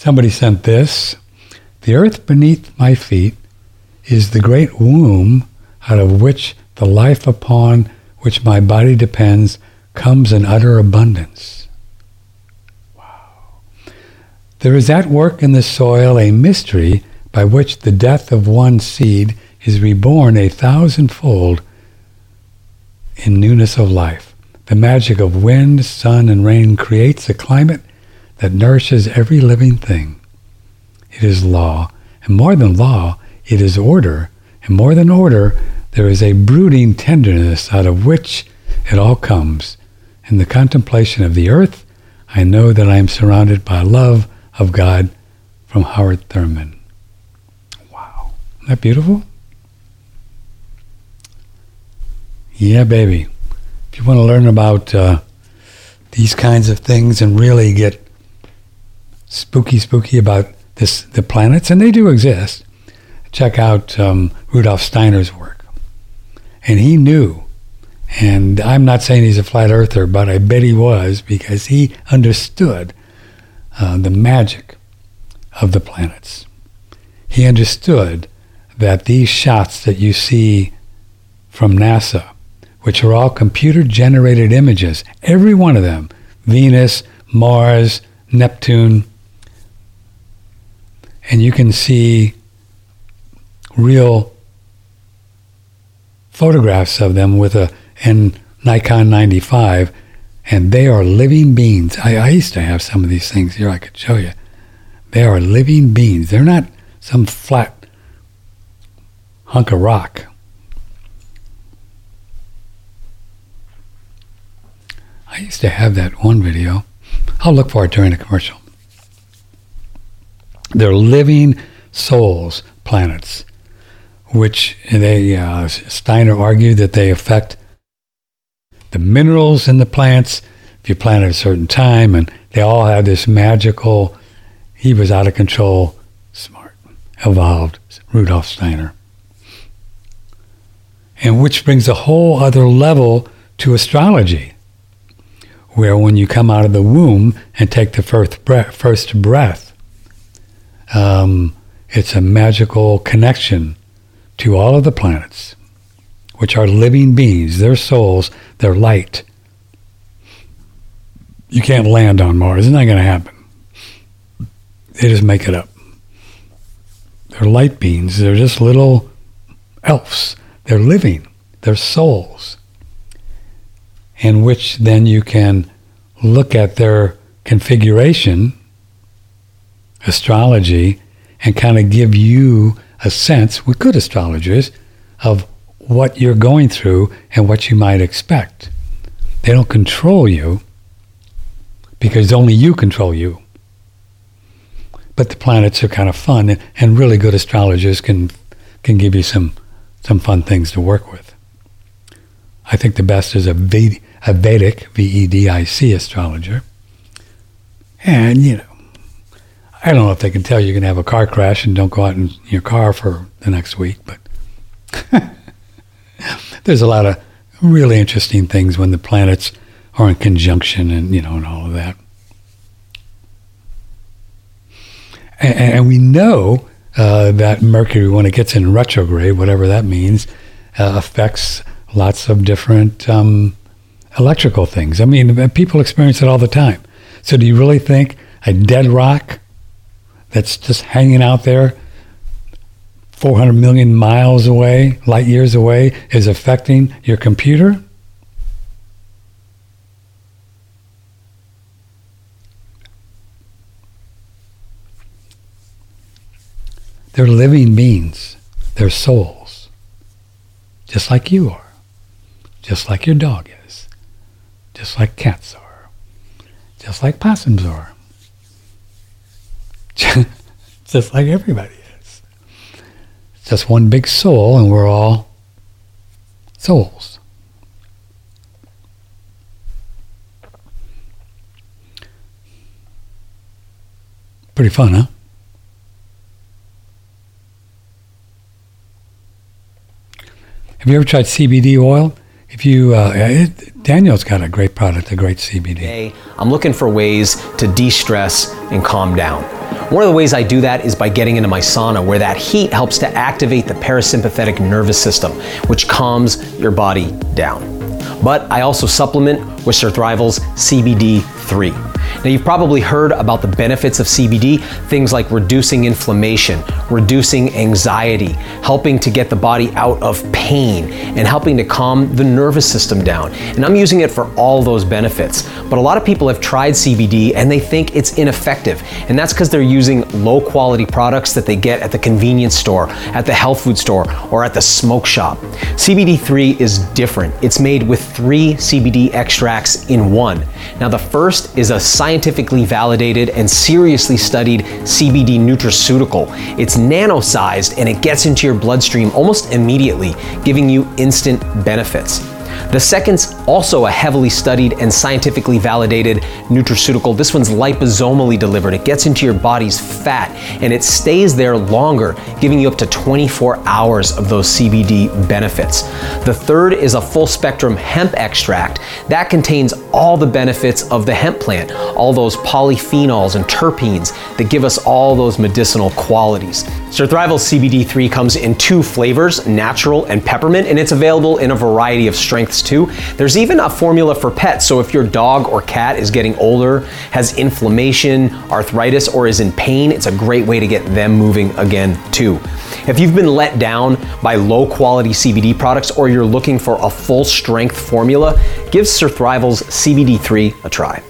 somebody sent this. The earth beneath my feet is the great womb out of which the life upon which my body depends comes in utter abundance. Wow. There is at work in the soil a mystery by which the death of one seed is reborn a thousandfold in newness of life. The magic of wind, sun, and rain creates a climate that nourishes every living thing. It is law, and more than law, it is order, and more than order, there is a brooding tenderness out of which it all comes. In the contemplation of the earth, I know that I am surrounded by love of God from Howard Thurman. Wow. Isn't that beautiful? Yeah, baby. If you want to learn about uh, these kinds of things and really get spooky, spooky about this, the planets, and they do exist, check out um, Rudolf Steiner's work. And he knew, and I'm not saying he's a flat earther, but I bet he was because he understood uh, the magic of the planets. He understood that these shots that you see from NASA which are all computer generated images, every one of them Venus, Mars, Neptune. And you can see real photographs of them with a Nikon 95, and they are living beings. I, I used to have some of these things here. I could show you. They are living beings. They're not some flat hunk of rock. I used to have that one video. I'll look for it during the commercial. They're living souls, planets, which they uh, Steiner argued that they affect the minerals in the plants if you plant at a certain time, and they all have this magical. He was out of control, smart, evolved Rudolf Steiner, and which brings a whole other level to astrology where when you come out of the womb and take the first breath, first breath um, it's a magical connection to all of the planets, which are living beings, their souls, their light. You can't land on Mars. It's not going to happen. They just make it up. They're light beings. They're just little elves. They're living. They're souls in which then you can look at their configuration, astrology, and kind of give you a sense with good astrologers of what you're going through and what you might expect. They don't control you because only you control you. But the planets are kind of fun, and really good astrologers can can give you some some fun things to work with. I think the best is a Vedic, a Vedic, V-E-D-I-C astrologer. And, you know, I don't know if they can tell you you're going to have a car crash and don't go out in your car for the next week, but there's a lot of really interesting things when the planets are in conjunction and, you know, and all of that. And, and we know uh, that Mercury, when it gets in retrograde, whatever that means, uh, affects lots of different um, electrical things. I mean, people experience it all the time. So do you really think a dead rock that's just hanging out there 400 million miles away, light years away, is affecting your computer? They're living beings. They're souls. Just like you are. Just like your dog is just like cats are, just like possums are, just like everybody is. It's just one big soul, and we're all souls. Pretty fun, huh? Have you ever tried CBD oil? If you, uh, it, Daniel's got a great product, a great CBD. I'm looking for ways to de stress and calm down. One of the ways I do that is by getting into my sauna, where that heat helps to activate the parasympathetic nervous system, which calms your body down. But I also supplement with Surthrival's CBD 3. Now, you've probably heard about the benefits of CBD, things like reducing inflammation, reducing anxiety, helping to get the body out of pain, and helping to calm the nervous system down. And I'm using it for all those benefits. But a lot of people have tried CBD and they think it's ineffective. And that's because they're using low quality products that they get at the convenience store, at the health food store, or at the smoke shop. CBD 3 is different. It's made with three CBD extracts in one. Now, the first is a scientifically validated and seriously studied CBD nutraceutical. It's nano sized and it gets into your bloodstream almost immediately, giving you instant benefits. The second's also a heavily studied and scientifically validated nutraceutical. This one's liposomally delivered. It gets into your body's fat and it stays there longer, giving you up to 24 hours of those CBD benefits. The third is a full spectrum hemp extract that contains all the benefits of the hemp plant, all those polyphenols and terpenes that give us all those medicinal qualities. Surthrival CBD3 comes in two flavors, natural and peppermint, and it's available in a variety of strengths too. There's even a formula for pets. So if your dog or cat is getting older, has inflammation, arthritis, or is in pain, it's a great way to get them moving again too. If you've been let down by low quality CBD products or you're looking for a full strength formula, give Surthrival's CBD3 a try.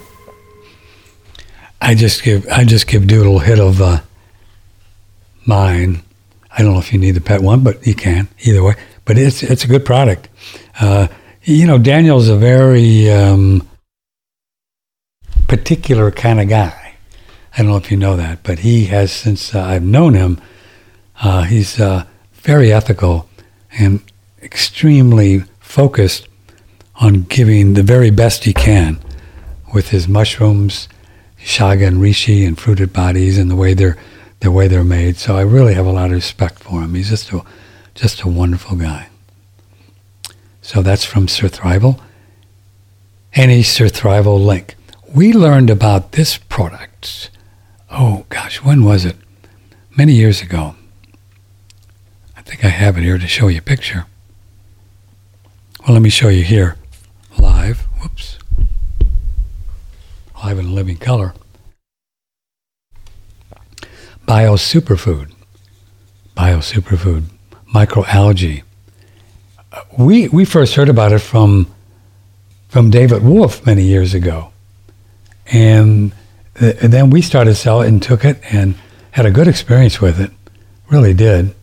I just give I just give Doodle a hit of uh, mine. I don't know if you need the pet one, but you can either way. But it's it's a good product. Uh, you know, Daniel's a very um, particular kind of guy. I don't know if you know that, but he has, since uh, I've known him, uh, he's uh, very ethical and extremely focused on giving the very best he can with his mushrooms, chaga and reishi and fruited bodies and the way they're the way they're made. So I really have a lot of respect for him. He's just a just a wonderful guy. So that's from Surthrival. Any Surthrival link. We learned about this product, oh gosh, when was it? Many years ago. I think I have it here to show you a picture. Well, let me show you here live. Whoops. Live in living color. Bio superfood. Bio superfood. Microalgae we we first heard about it from from David Wolfe many years ago, and, th- and then we started selling and took it and had a good experience with it, really did.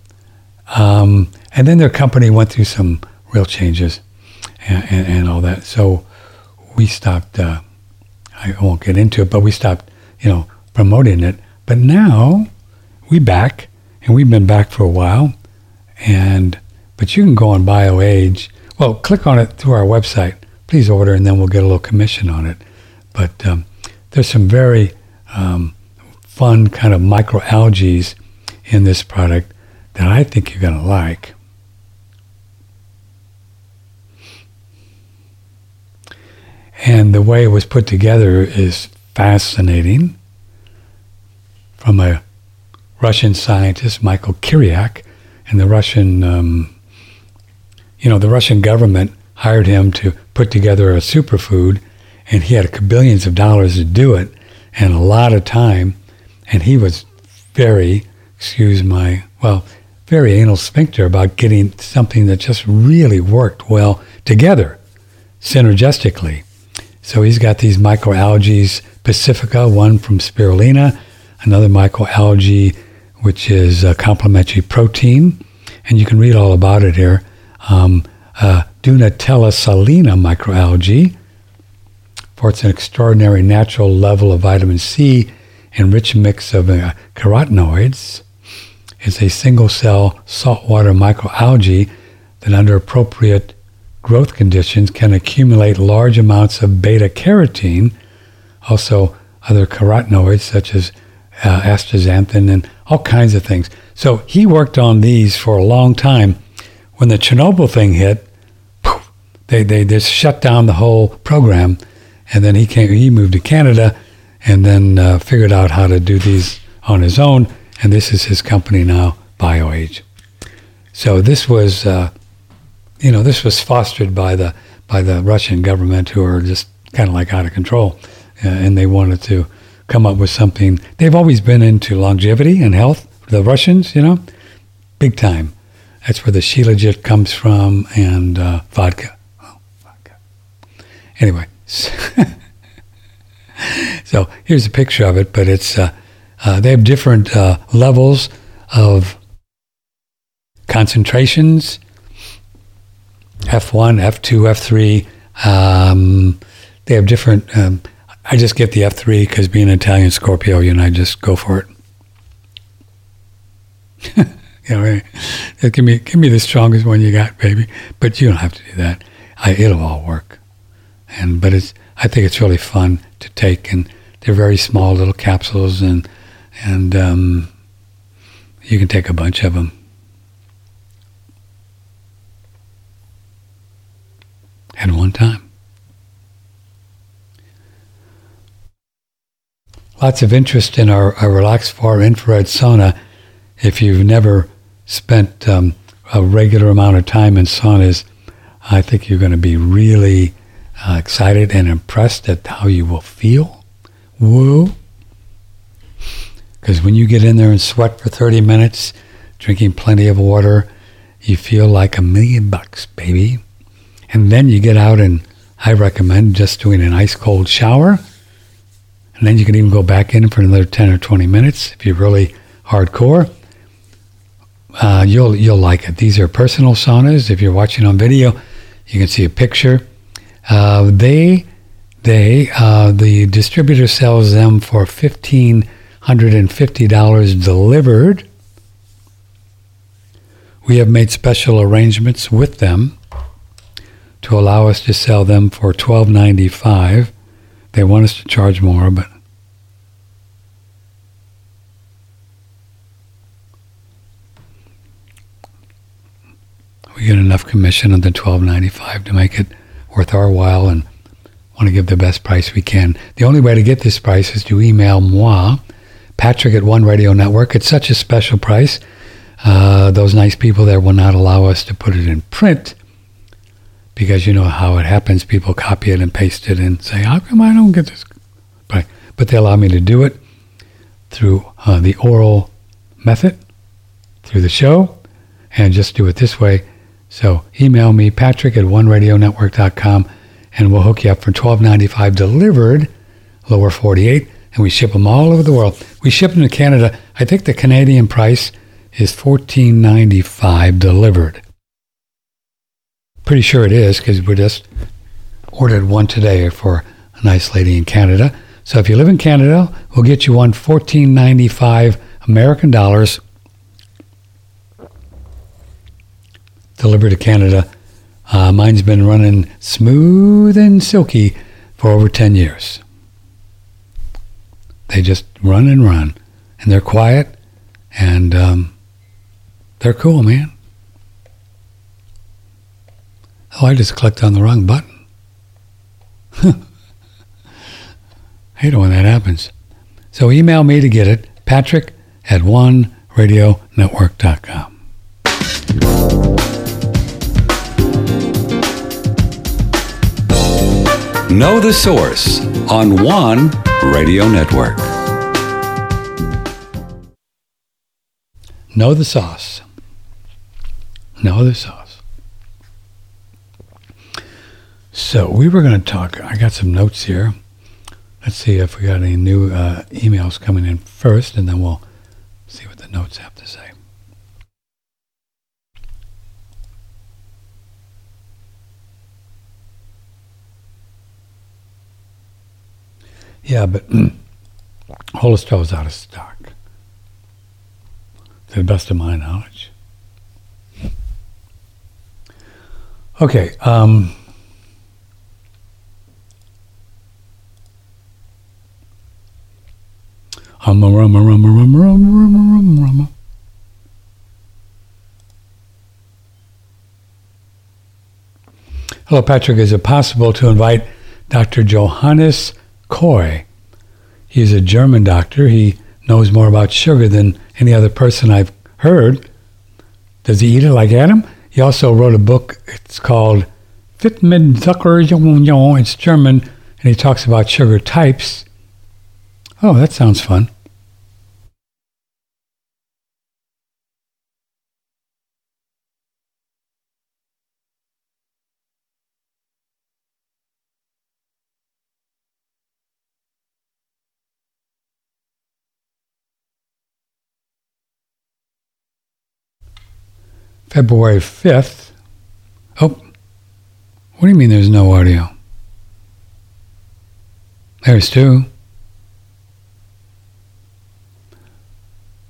Um, and then their company went through some real changes and, and, and all that. So we stopped. Uh, I won't get into it, but we stopped, you know, promoting it. But now we back, and we've been back for a while, and but you can go on BioAge. Well, click on it through our website. Please order, and then we'll get a little commission on it. But um, there's some very um, fun kind of microalgae in this product that I think you're going to like. And the way it was put together is fascinating. From a Russian scientist, Michael Kiriak, and the Russian um, you know, the Russian government hired him to put together a superfood, and he had billions of dollars to do it and a lot of time. And he was very, excuse my, well, very anal sphincter about getting something that just really worked well together, synergistically. So he's got these microalgae pacifica, one from spirulina, another microalgae which is a complementary protein, and you can read all about it here um, uh, Dunaliella salina microalgae for its extraordinary natural level of vitamin C and rich mix of uh, carotenoids. It's a single cell saltwater microalgae that, under appropriate growth conditions, can accumulate large amounts of beta carotene, also other carotenoids such as uh, astaxanthin and all kinds of things. So he worked on these for a long time when the Chernobyl thing hit, poof, they they just shut down the whole program, and then he came. He moved to Canada, and then uh, figured out how to do these on his own. And this is his company now, BioAge. So this was, uh, you know, this was fostered by the by the Russian government, who are just kind of like out of control, uh, and they wanted to come up with something. They've always been into longevity and health. The Russians, you know, big time. That's where the Shilajit comes from, and uh, vodka. Oh, vodka. Anyway, so here's a picture of it, but it's uh, uh, they have different uh, levels of concentrations. F1, F2, F3. Um, they have different. Um, I just get the F3 because being an Italian Scorpio, you know, I just go for it. you know, give me give me the strongest one you got, baby. But you don't have to do that. I, it'll all work. And but it's I think it's really fun to take, and they're very small little capsules, and and um, you can take a bunch of them. At one time. lots of interest in our, our Relax Far infrared sauna. If you've never spent um, a regular amount of time in saunas, I think you're going to be really uh, excited and impressed at how you will feel. Woo! Because when you get in there and sweat for 30 minutes, drinking plenty of water, you feel like a million bucks, baby. And then you get out and I recommend just doing an ice cold shower and then you can even go back in for another 10 or 20 minutes if you're really hardcore. Uh, you'll you'll like it. These are personal saunas. If you're watching on video, you can see a picture. Uh, they they uh, the distributor sells them for fifteen hundred and fifty dollars delivered. We have made special arrangements with them to allow us to sell them for twelve ninety five. They want us to charge more, but we get enough commission on the twelve ninety five to make it worth our while and want to give the best price we can. The only way to get this price is to email moi, Patrick at One Radio Network. It's such a special price. Uh, those nice people there will not allow us to put it in print because you know how it happens. People copy it and paste it and say, "How come I don't get this?" But but they allow me to do it through uh, the oral method, through the show, and just do it this way. So email me, patrick at oneradionetwork.com, and we'll hook you up for $12.95 delivered, lower 48, and we ship them all over the world. We ship them to Canada. I think the Canadian price is $14.95 delivered. Pretty sure it is because we just ordered one today for a nice lady in Canada. So if you live in Canada, we'll get you one $14.95 American dollars delivered to Canada. Uh, mine's been running smooth and silky for over 10 years. They just run and run, and they're quiet, and um, they're cool, man. Oh, I just clicked on the wrong button. I hate it when that happens. So email me to get it, patrick at oneradionetwork.com. Know the Source on One Radio Network. Know the sauce. Know the sauce. So we were going to talk. I got some notes here. Let's see if we got any new uh, emails coming in first, and then we'll see what the notes have to say. Yeah, but Hollister is out of stock, to the best of my knowledge. Okay. Um, um, rum, rum, rum. Hello, Patrick. Is it possible to invite Dr. Johannes Coy? He's a German doctor. He knows more about sugar than any other person I've heard. Does he eat it like Adam? He also wrote a book. It's called Vitamin Zucker. It's German, and he talks about sugar types. Oh, that sounds fun. February 5th. Oh, what do you mean there's no audio? There's two.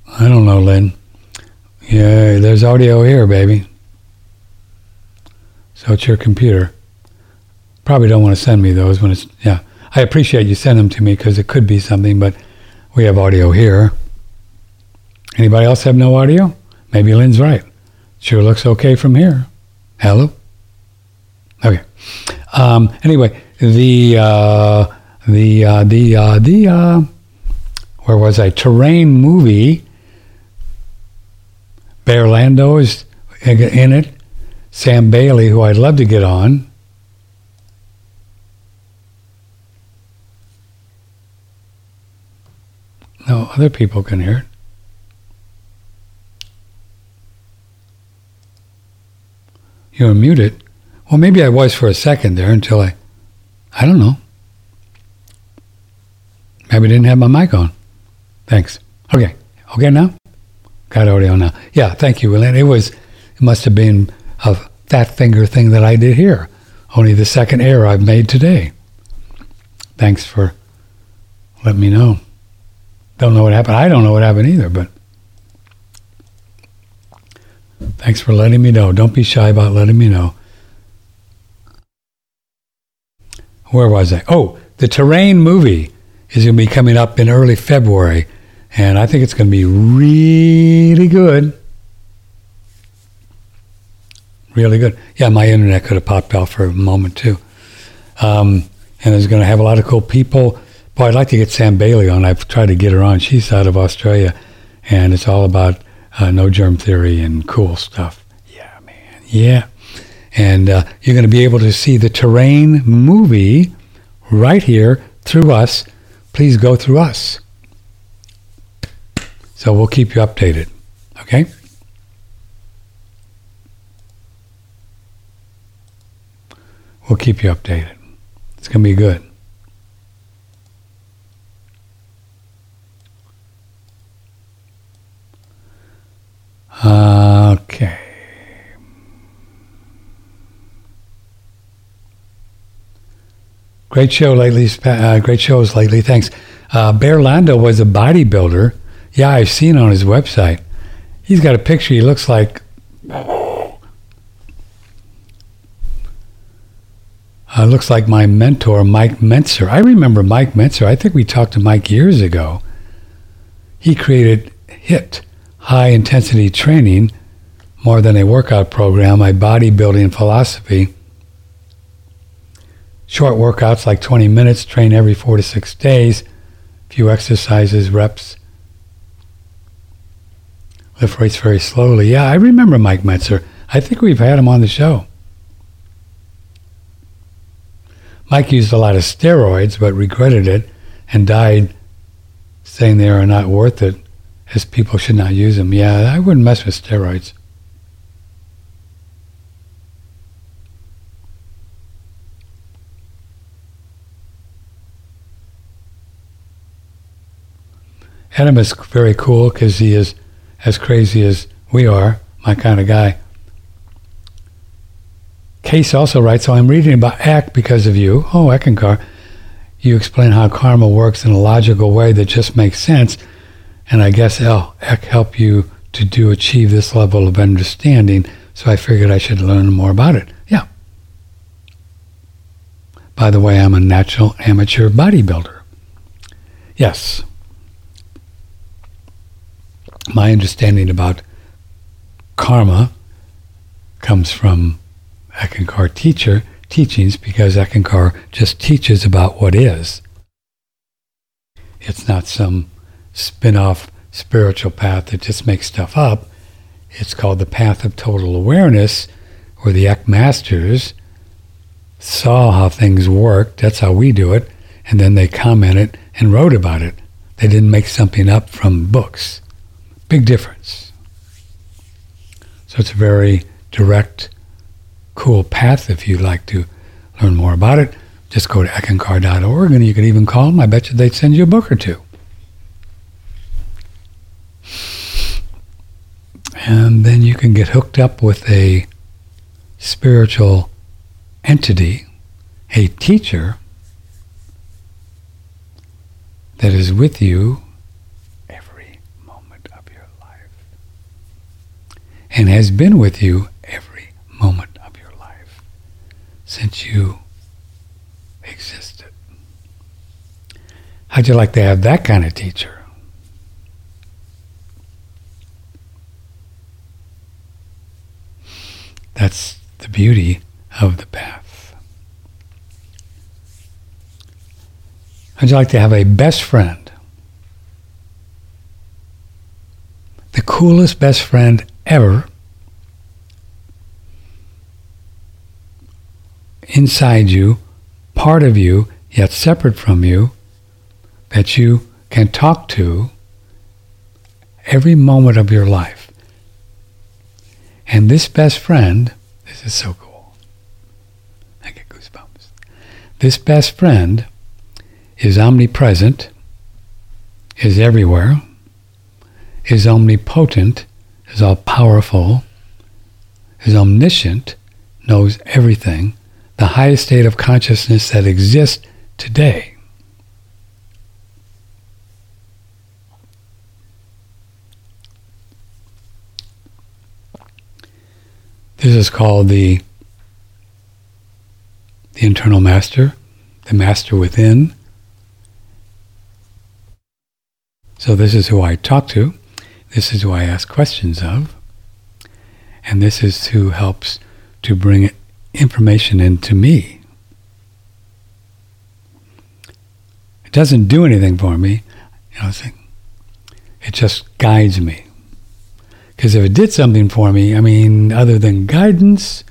I don't know, Lynn. Yeah, there's audio here, baby. So it's your computer. Probably don't want to send me those when it's, yeah. I appreciate you send them to me because it could be something, but we have audio here. Anybody else have no audio? Maybe Lynn's right. Sure looks okay from here. Hello? Okay. Um, anyway, the, uh, the, uh, the, uh, the, uh, where was I? Terrain movie. Bear Lando is in it. Sam Bailey, who I'd love to get on. No, other people can hear it. You were muted. Well, maybe I was for a second there until I, I don't know. Maybe I didn't have my mic on. Thanks. Okay. Okay now? Got audio now. Yeah, thank you, William. It was, it must have been a fat finger thing that I did here. Only the second error I've made today. Thanks for letting me know. Don't know what happened. I don't know what happened either, but Thanks for letting me know. Don't be shy about letting me know. Where was I? Oh, the Terrain movie is going to be coming up in early February, and I think it's going to be really good. Really good. Yeah, my internet could have popped out for a moment too. Um, and it's going to have a lot of cool people. Boy, I'd like to get Sam Bailey on. I've tried to get her on. She's out of Australia, and it's all about uh, no germ theory and cool stuff. Yeah, man. Yeah. And uh, you're going to be able to see the terrain movie right here through us. Please go through us. So we'll keep you updated. Okay? We'll keep you updated. It's going to be good. Okay. Great show lately. Uh, great shows lately. Thanks. Uh, Bear Lando was a bodybuilder. Yeah, I've seen on his website. He's got a picture. He looks like. Uh, looks like my mentor, Mike Mentzer. I remember Mike Mentzer. I think we talked to Mike years ago. He created HIT, high intensity training more than a workout program, my bodybuilding philosophy. Short workouts like 20 minutes, train every four to six days, few exercises, reps. Lift weights very slowly. Yeah, I remember Mike Mentzer. I think we've had him on the show. Mike used a lot of steroids, but regretted it and died saying they are not worth it as people should not use them. Yeah, I wouldn't mess with steroids. Adam is very cool because he is as crazy as we are, my kind of guy. Case also writes, so I'm reading about ACT because of you. Oh, Eckankar. You explain how karma works in a logical way that just makes sense and I guess L Eck help you to do achieve this level of understanding. So I figured I should learn more about it. Yeah. By the way, I'm a natural amateur bodybuilder. Yes. My understanding about karma comes from Eckankar teacher teachings because Eckankar just teaches about what is. It's not some spin off spiritual path that just makes stuff up. It's called the path of total awareness, where the Eck masters saw how things worked. That's how we do it. And then they commented and wrote about it. They didn't make something up from books. Big difference. So it's a very direct, cool path if you'd like to learn more about it. Just go to eckankar.org and you could even call them. I bet you they'd send you a book or two. And then you can get hooked up with a spiritual entity, a teacher that is with you every moment of your life and has been with you every moment of your life since you existed. How'd you like to have that kind of teacher? That's the beauty of the path. How'd you like to have a best friend? The coolest best friend ever inside you, part of you, yet separate from you, that you can talk to every moment of your life. And this best friend, this is so cool. I get goosebumps. This best friend is omnipresent, is everywhere, is omnipotent, is all powerful, is omniscient, knows everything, the highest state of consciousness that exists today. This is called the, the internal master, the master within. So this is who I talk to. This is who I ask questions of. And this is who helps to bring information into me. It doesn't do anything for me. You know, it just guides me. Because if it did something for me, I mean, other than guidance,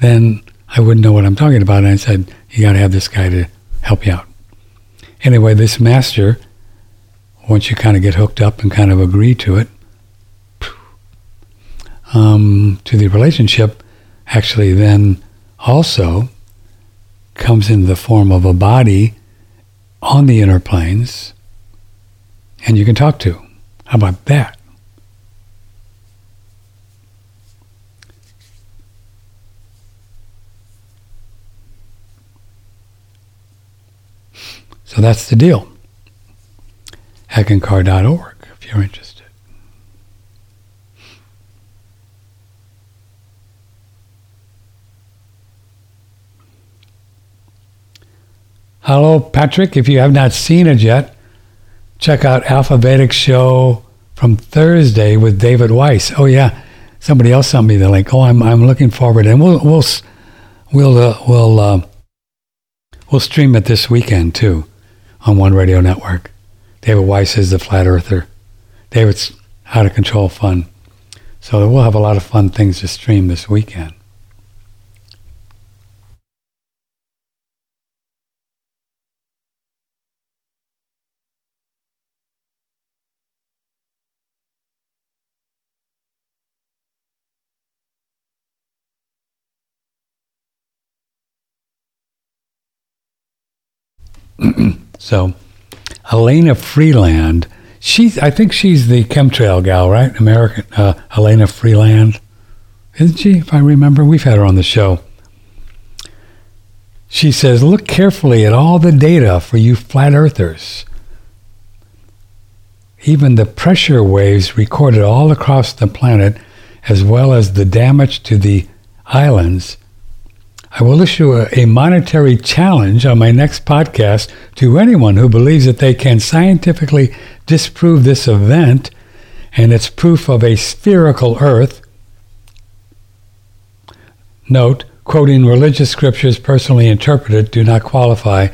then I wouldn't know what I'm talking about. And I said, you got to have this guy to help you out. Anyway, this master, once you kind of get hooked up and kind of agree to it, um, to the relationship, actually then also comes in the form of a body on the inner planes and you can talk to. How about that? So that's the deal. Eckankar.org if you're interested. Hello, Patrick. If you have not seen it yet, check out Alpha Vedic Show from Thursday with David Weiss. Oh yeah, somebody else sent me the link. Oh, I'm I'm looking forward, and we'll we'll we'll uh, we'll uh, we'll stream it this weekend too on One Radio Network. David Weiss is the flat earther. David's out of control fun. So we'll have a lot of fun things to stream this weekend. So, Elana Freeland, she's I think she's the chemtrail gal, right? American uh, Elana Freeland, isn't she? If I remember, we've had her on the show. She says, "Look carefully at all the data for you flat earthers." Even the pressure waves recorded all across the planet, as well as the damage to the islands, I will issue a, a, monetary challenge on my next podcast to anyone who believes that they can scientifically disprove this event and its proof of a spherical Earth. Note, quoting religious scriptures personally interpreted do not qualify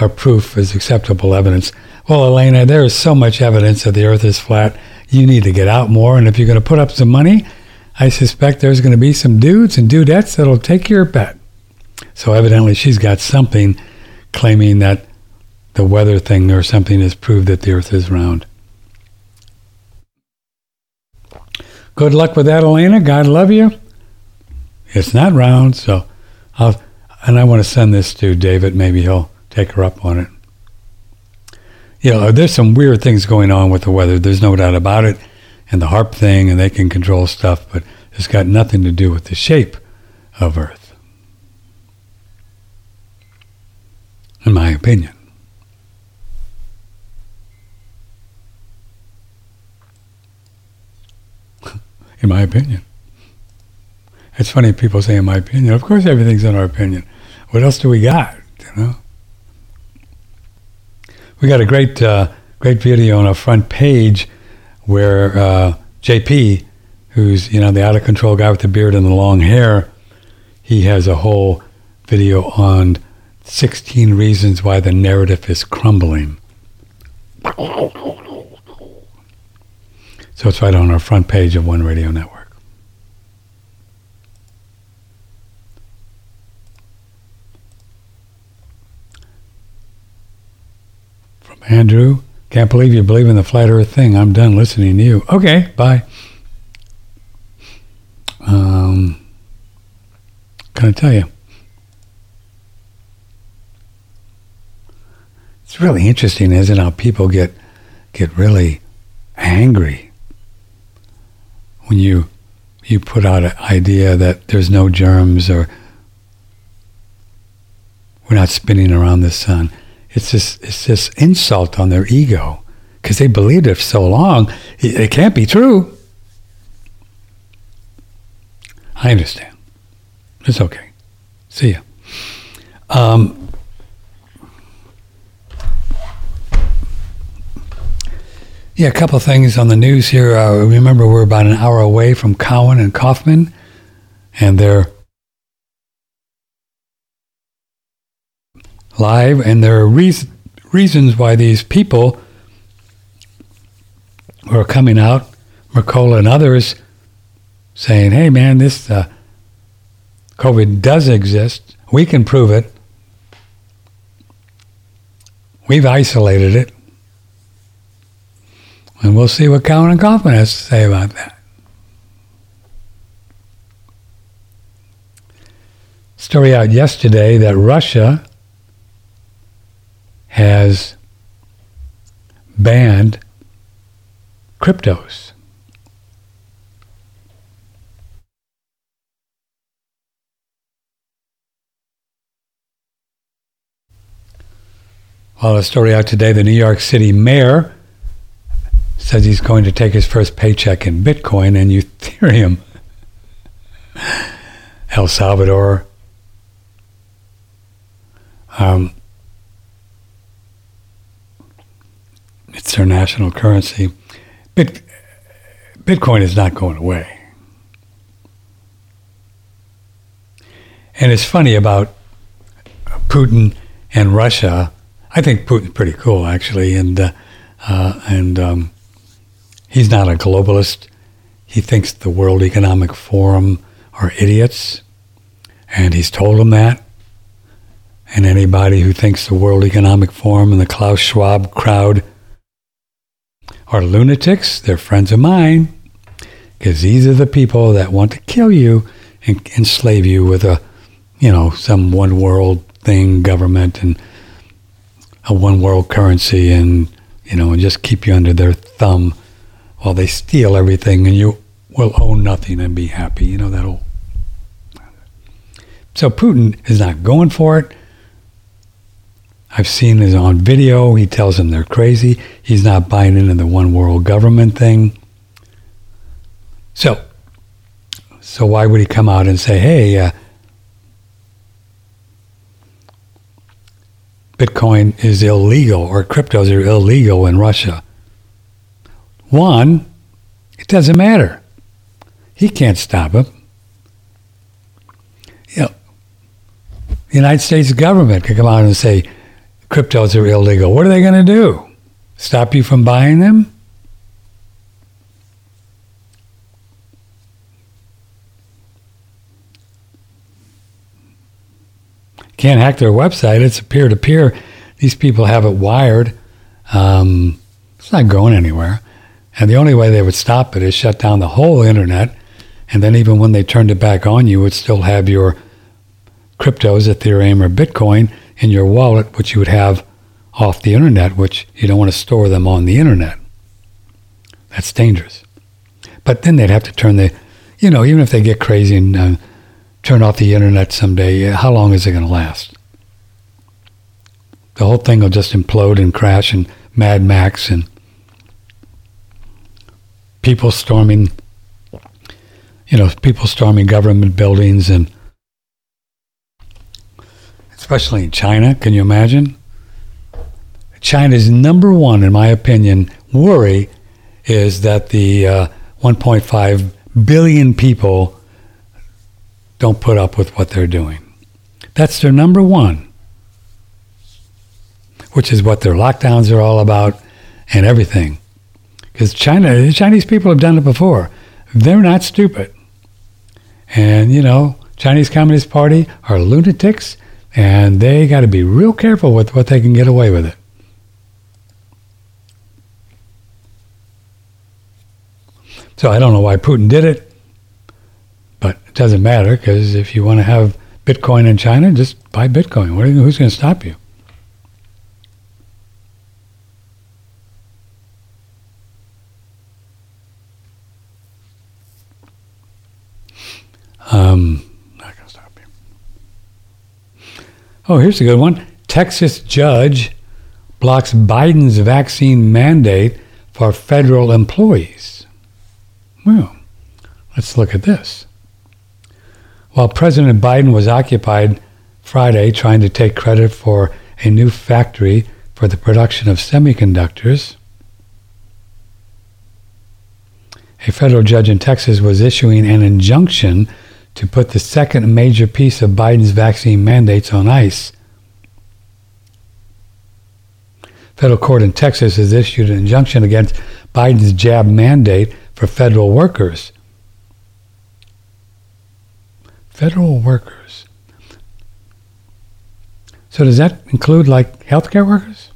or proof as acceptable evidence. Well, Elana, there is so much evidence that the earth is flat. You need to get out more. And if you're going to put up some money, I suspect there's going to be some dudes and dudettes that'll take your bet. So evidently she's got something claiming that the weather thing or something has proved that the earth is round. Good luck with that, Elana. God love you. It's not round, so I'll, and I want to send this to David. Maybe he'll take her up on it. You know, there's some weird things going on with the weather. There's no doubt about it. And the HAARP thing, and they can control stuff, but it's got nothing to do with the shape of Earth, in my opinion. in my opinion. It's funny people say in my opinion. Of course everything's in our opinion. What else do we got? You know? We got a great uh, great video on our front page where uh, JP, who's you know the out of control guy with the beard and the long hair, he has a whole video on 16 reasons why the narrative is crumbling. So it's right on our front page of One Radio Network. From Andrew, can't believe you believe in the flat earth thing. I'm done listening to you. Okay, bye. Um, can I tell you? It's really interesting, isn't it, how people get get really angry when you you put out an idea that there's no germs or we're not spinning around the sun it's this it's this insult on their ego because they believed it for so long. It, it, can't be true. I understand. It's okay. See ya. Um, yeah, a couple things on the news here. Uh, remember, we're about an hour away from Cowan and Kaufman, and they're live, and there are reas- reasons why these people are coming out, Mercola and others, saying, hey man, this uh, COVID does exist. We can prove it. We've isolated it. And we'll see what Cowan and Kaufman has to say about that. Story out yesterday that Russia has banned cryptos. Well, a story out today the New York City mayor says he's going to take his first paycheck in Bitcoin and Ethereum. El Salvador. Um, It's their national currency. Bit, Bitcoin is not going away. And it's funny about Putin and Russia. I think Putin's pretty cool, actually, and uh, uh, and um, he's not a globalist. He thinks the World Economic Forum are idiots, and he's told them that. And anybody who thinks the World Economic Forum and the Klaus Schwab crowd are lunatics. They're friends of mine because these are the people that want to kill you and enslave you with a, you know, some one world thing, government, and a one world currency, and you know, and just keep you under their thumb while they steal everything, and you will own nothing and be happy. You know that whole. So Putin is not going for it. I've seen this on video. He tells them they're crazy. He's not buying into the one world government thing. So, so why would he come out and say, "Hey, uh, Bitcoin is illegal or cryptos are illegal in Russia"? One, it doesn't matter. He can't stop him. You know, the United States government could come out and say cryptos are illegal. What are they going to do? Stop you from buying them? Can't hack their website. It's peer to peer. These people have it wired. Um, it's not going anywhere. And the only way they would stop it is shut down the whole internet. And then even when they turned it back on, you would still have your cryptos, Ethereum or Bitcoin, in your wallet, which you would have off the internet, which you don't want to store them on the internet. That's dangerous. But then they'd have to turn the, you know, even if they get crazy and uh, turn off the internet someday, how long is it going to last? The whole thing will just implode and crash and Mad Max and people storming, you know, people storming government buildings and especially in China. Can you imagine? China's number one, in my opinion, worry is that the uh, 1.5 billion people don't put up with what they're doing. That's their number one, which is what their lockdowns are all about and everything. Because China, the Chinese people have done it before. They're not stupid. And, you know, Chinese Communist Party are lunatics, and they got to be real careful with what they can get away with it. So I don't know why Putin did it, but it doesn't matter because if you want to have Bitcoin in China, just buy Bitcoin. Who's going to stop you? Um, not going to stop. Oh, here's a good one. Texas judge blocks Biden's vaccine mandate for federal employees. Well, let's look at this. While President Biden was occupied Friday trying to take credit for a new factory for the production of semiconductors, a federal judge in Texas was issuing an injunction to put the second major piece of Biden's vaccine mandates on ice. Federal court in Texas has issued an injunction against Biden's jab mandate for federal workers. Federal workers. So does that include like healthcare workers?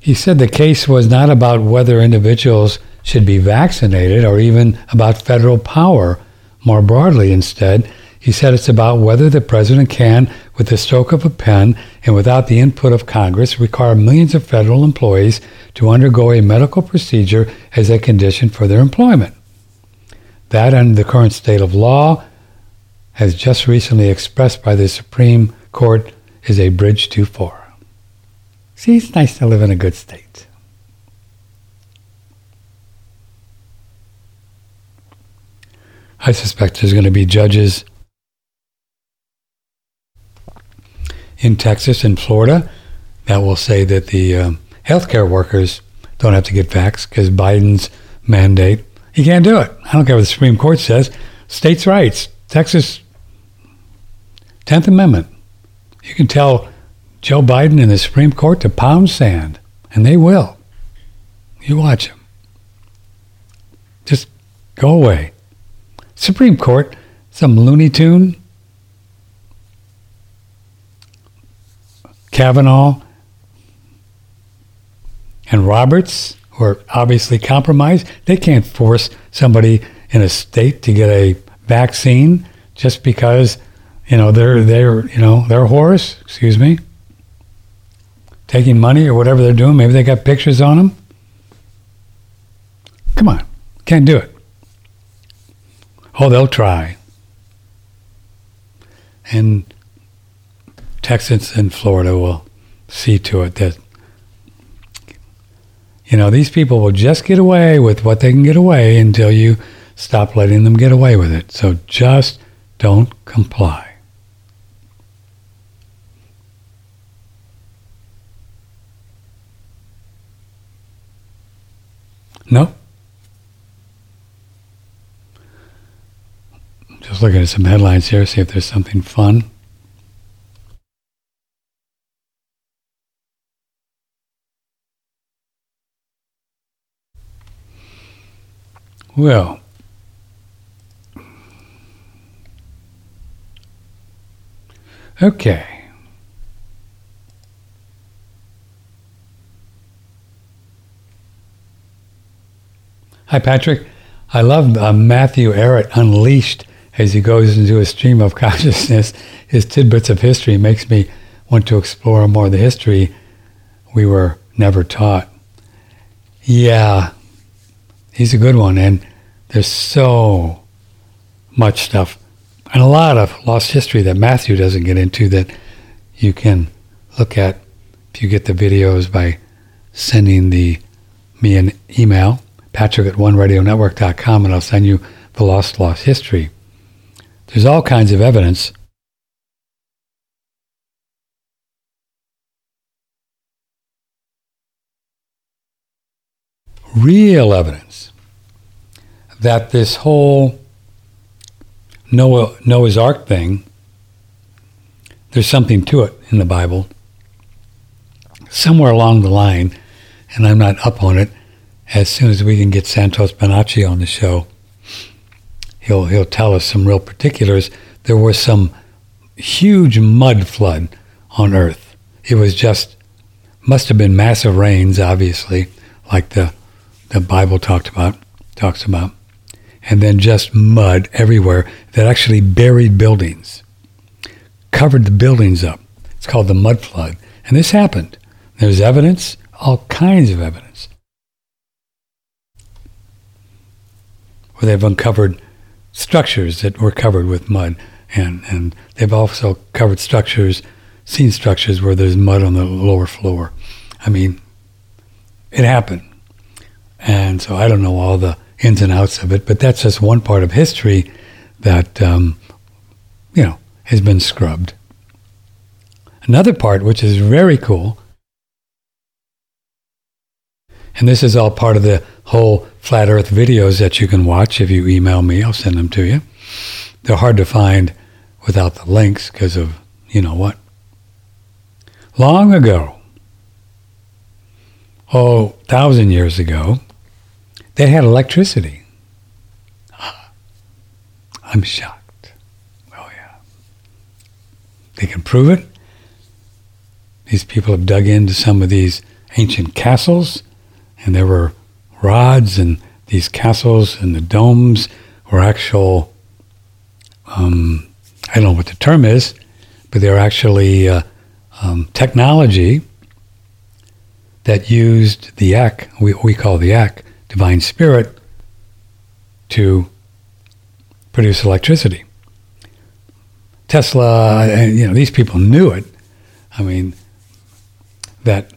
He said the case was not about whether individuals should be vaccinated or even about federal power more broadly. Instead, he said it's about whether the president can, with the stroke of a pen and without the input of Congress, require millions of federal employees to undergo a medical procedure as a condition for their employment. That, under the current state of law, has just recently expressed by the Supreme Court, is a bridge too far. See, it's nice to live in a good state. I suspect there's going to be judges in Texas and Florida that will say that the um, healthcare workers don't have to get vaxxed because Biden's mandate, he can't do it. I don't care what the Supreme Court says. States' rights, Texas, 10th Amendment. You can tell Joe Biden and the Supreme Court to pound sand, and they will. You watch them. Just go away. Supreme Court, some Looney Tune, Kavanaugh, and Roberts, who are obviously compromised, they can't force somebody in a state to get a vaccine just because you know they're they're you know they're horse. Excuse me taking money or whatever they're doing. Maybe they got pictures on them. Come on, can't do it. Oh, they'll try. And Texas and Florida will see to it that, you know, these people will just get away with what they can get away until you stop letting them get away with it. So just don't comply. No. Just looking at some headlines here, see if there's something fun. Well, okay. Hi, Patrick. I love uh, Matthew Ehret Unleashed as he goes into a stream of consciousness. His tidbits of history makes me want to explore more of the history we were never taught. Yeah, he's a good one. And there's so much stuff and a lot of lost history that Matthew doesn't get into that you can look at if you get the videos by sending the me an email patrick at oneradionetwork.com, and I'll send you the Lost Lost History. There's all kinds of evidence. Real evidence that this whole Noah, Noah's Ark thing, there's something to it in the Bible. Somewhere along the line, and I'm not up on it, as soon as we can get Santos Bonacci on the show, he'll he'll tell us some real particulars. There was some huge mud flood on Earth. It was just must have been massive rains, obviously, like the the Bible talked about talks about, and then just mud everywhere that actually buried buildings, covered the buildings up. It's called the mud flood, and this happened. There's evidence, all kinds of evidence. Where they've uncovered structures that were covered with mud. And, and they've also covered structures, seen structures where there's mud on the lower floor. I mean, it happened. And so I don't know all the ins and outs of it, but that's just one part of history that, um, you know, has been scrubbed. Another part, which is very cool, and this is all part of the whole flat earth videos that you can watch if you email me. I'll send them to you. They're hard to find without the links because of, you know what. Long ago, oh, thousand years ago, they had electricity. I'm shocked. Oh, yeah. They can prove it. These people have dug into some of these ancient castles, and there were rods and these castles and the domes were actual, um, I don't know what the term is, but they're actually uh, um, technology that used the ECK, we, we call the ECK, divine spirit, to produce electricity. Tesla, and you know, these people knew it. I mean, that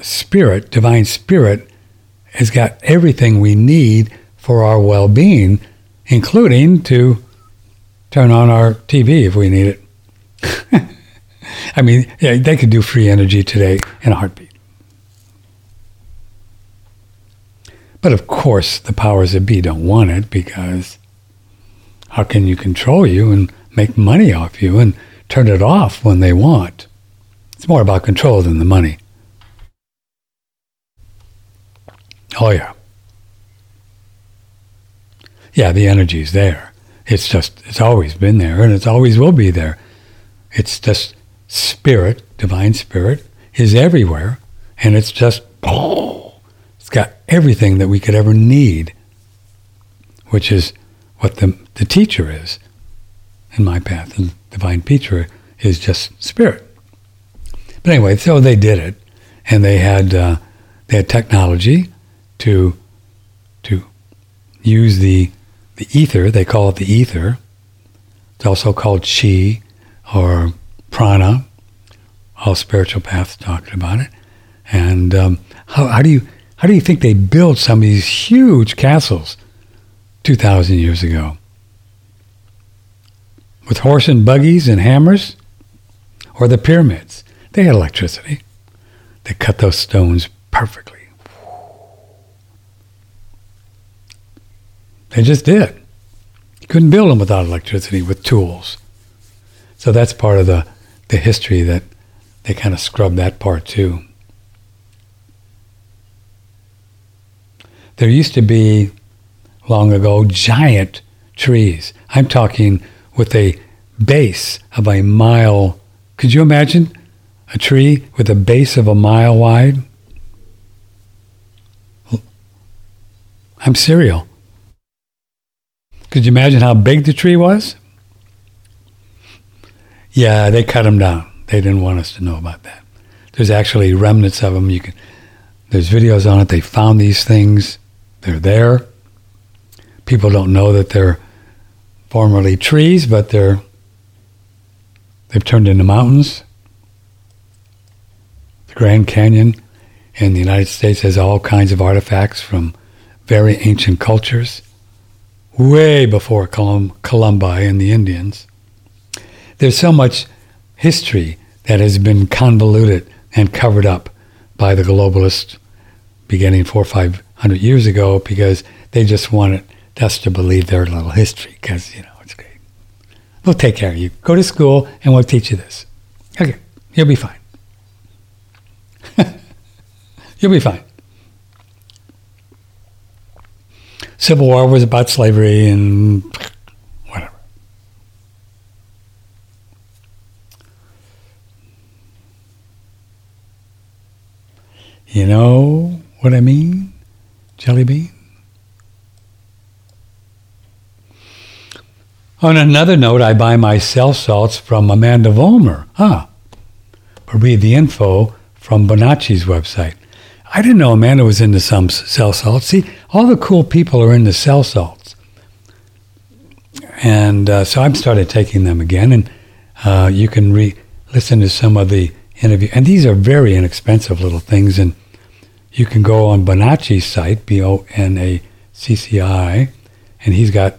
spirit, divine spirit, has got everything we need for our well being, including to turn on our TV if we need it. I mean, yeah, they could do free energy today in a heartbeat. But of course, the powers that be don't want it because how can you control you and make money off you and turn it off when they want? It's more about control than the money. Oh, yeah. Yeah, the energy's there. It's just, it's always been there and it's always will be there. It's just spirit, divine spirit, is everywhere. And it's just, oh, it's got everything that we could ever need, which is what the, the teacher is in my path. And divine teacher is just spirit. But anyway, so they did it. And they had, uh, they had technology to to use the the ether. They call it the ether. It's also called chi or prana. All spiritual paths talked about it. And um, how, how do you how do you think they built some of these huge castles two thousand years ago? With horse and buggies and hammers, or the pyramids? They had electricity. They cut those stones perfectly. They just did. You couldn't build them without electricity with tools. So that's part of the, the history that they kind of scrubbed that part too. There used to be, long ago, giant trees. I'm talking with a base of a mile. Could you imagine a tree with a base of a mile wide? I'm serial. Could you imagine how big the tree was? Yeah, they cut them down. They didn't want us to know about that. There's actually remnants of them. You can. There's videos on it. They found these things. They're there. People don't know that they're formerly trees, but they're they've turned into mountains. The Grand Canyon in the United States has all kinds of artifacts from very ancient cultures, way before Colum- Columbi and the Indians. There's so much history that has been convoluted and covered up by the globalists beginning four or five hundred years ago because they just wanted us to believe their little history because, you know, it's great. We'll take care of you. Go to school and we'll teach you this. Okay, you'll be fine. you'll be fine. Civil War was about slavery and whatever. You know what I mean? Jelly bean? On another note, I buy my cell salts from Amanda Vollmer. Ah, but read the info from Bonacci's website. I didn't know Amanda was into some cell salts. See, all the cool people are into cell salts. And uh, so I've started taking them again, and uh, you can re- listen to some of the interview. And these are very inexpensive little things, and you can go on Bonacci's site, B-O-N-A-C-C-I, and he's got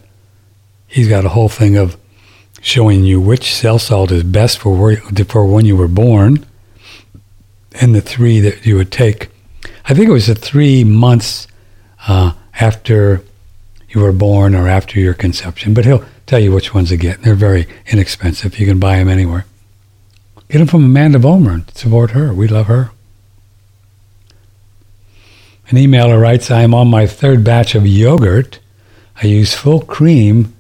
he's got a whole thing of showing you which cell salt is best for where, for when you were born, and the three that you would take I think it was the three months uh, after you were born or after your conception. But he'll tell you which ones to get. They're very inexpensive. You can buy them anywhere. Get them from Amanda Vollmer. Support her. We love her. An emailer writes, I am on my third batch of yogurt. I use full cream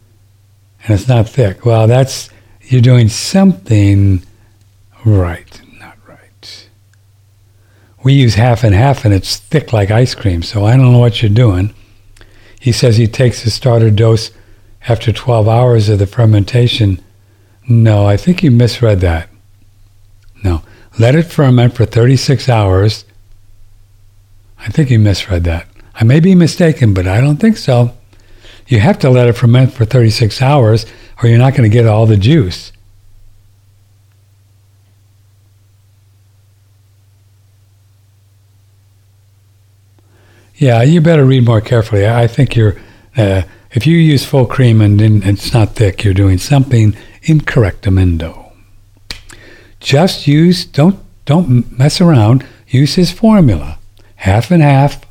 and it's not thick. Well, that's, you're doing something right. We use half and half, and it's thick like ice cream, so I don't know what you're doing. He says he takes the starter dose after 12 hours of the fermentation. No, I think you misread that. No. Let it ferment for 36 hours. I think you misread that. I may be mistaken, but I don't think so. You have to let it ferment for 36 hours, or you're not going to get all the juice. Yeah, you better read more carefully. I think you're, uh, if you use full cream and, it's not thick, you're doing something incorrectamendo. Just use, don't, don't mess around. Use his formula. Half and half,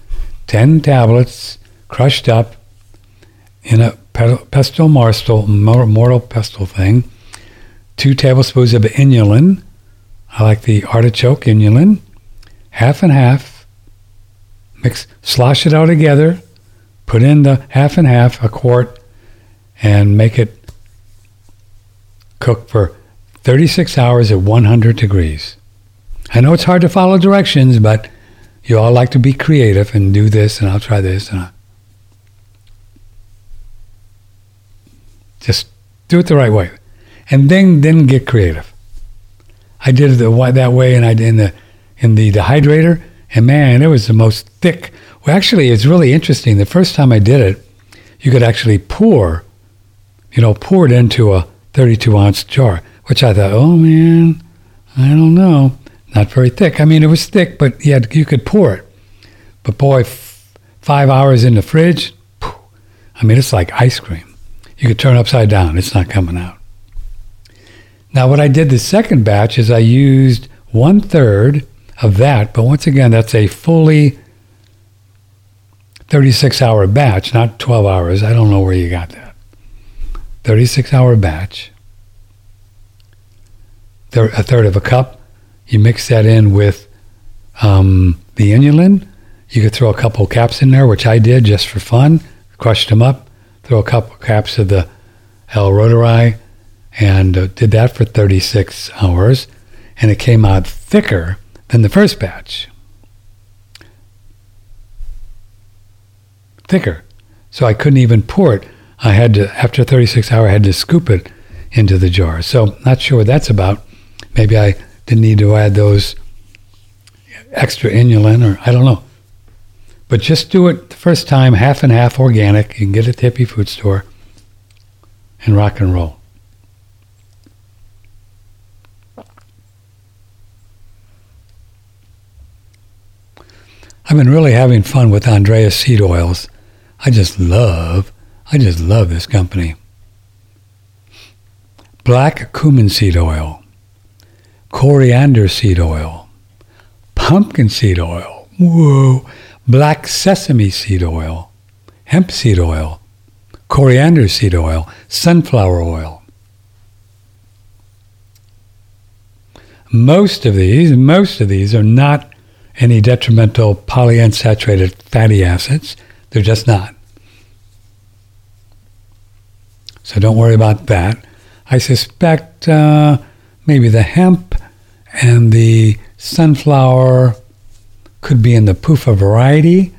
10 tablets, crushed up in a pestle morsel, mortal pestle thing. Two tablespoons of inulin. I like the artichoke inulin. Half and half mix, slosh it all together, put in the half and half, a quart, and make it cook for 36 hours at 100 degrees. I know it's hard to follow directions, but you all like to be creative and do this, and I'll try this, and I'll just do it the right way, and then then get creative. I did it the, that way, and I in the in the dehydrator and man, it was the most thick. Well, actually, it's really interesting. The first time I did it, you could actually pour, you know, pour it into a 32 ounce jar, which I thought, oh man, I don't know. Not very thick. I mean, it was thick, but had, you could pour it. But boy, f- five hours in the fridge, I mean, it's like ice cream. You could turn upside down, it's not coming out. Now, what I did the second batch is I used one third of that. But once again, that's a fully 36 hour batch, not 12 hours. I don't know where you got that. 36 hour batch, a third of a cup. You mix that in with um, the inulin. You could throw a couple caps in there, which I did just for fun. Crushed them up, throw a couple caps of the L-reuteri, and uh, did that for 36 hours, and it came out thicker than the first batch. Thicker. So I couldn't even pour it. I had to, after 36 hours, I had to scoop it into the jar. So not sure what that's about. Maybe I didn't need to add those extra inulin, or I don't know. But just do it the first time, half and half organic. You can get it at the Hippie Food Store and rock and roll. I've been really having fun with Andreas seed oils. I just love, I just love this company. Black cumin seed oil, coriander seed oil, pumpkin seed oil, whoa, black sesame seed oil, hemp seed oil, coriander seed oil, sunflower oil. Most of these, most of these are not any detrimental polyunsaturated fatty acids. They're just not. So don't worry about that. I suspect uh, maybe the hemp and the sunflower could be in the PUFA variety,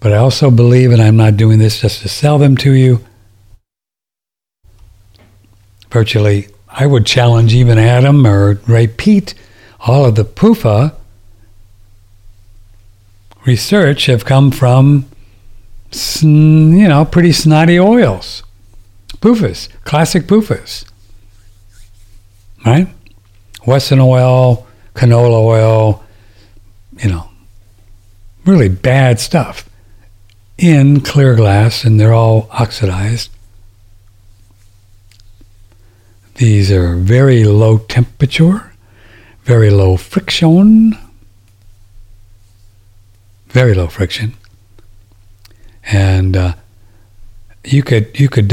but I also believe, and I'm not doing this just to sell them to you, virtually, I would challenge even Adam or Ray Peat, all of the PUFA research have come from, you know, pretty snotty oils. PUFAs, classic PUFAs. Right? Wesson oil, canola oil, you know, really bad stuff in clear glass and they're all oxidized. These are very low temperature, very low friction, very low friction. And uh, you could you could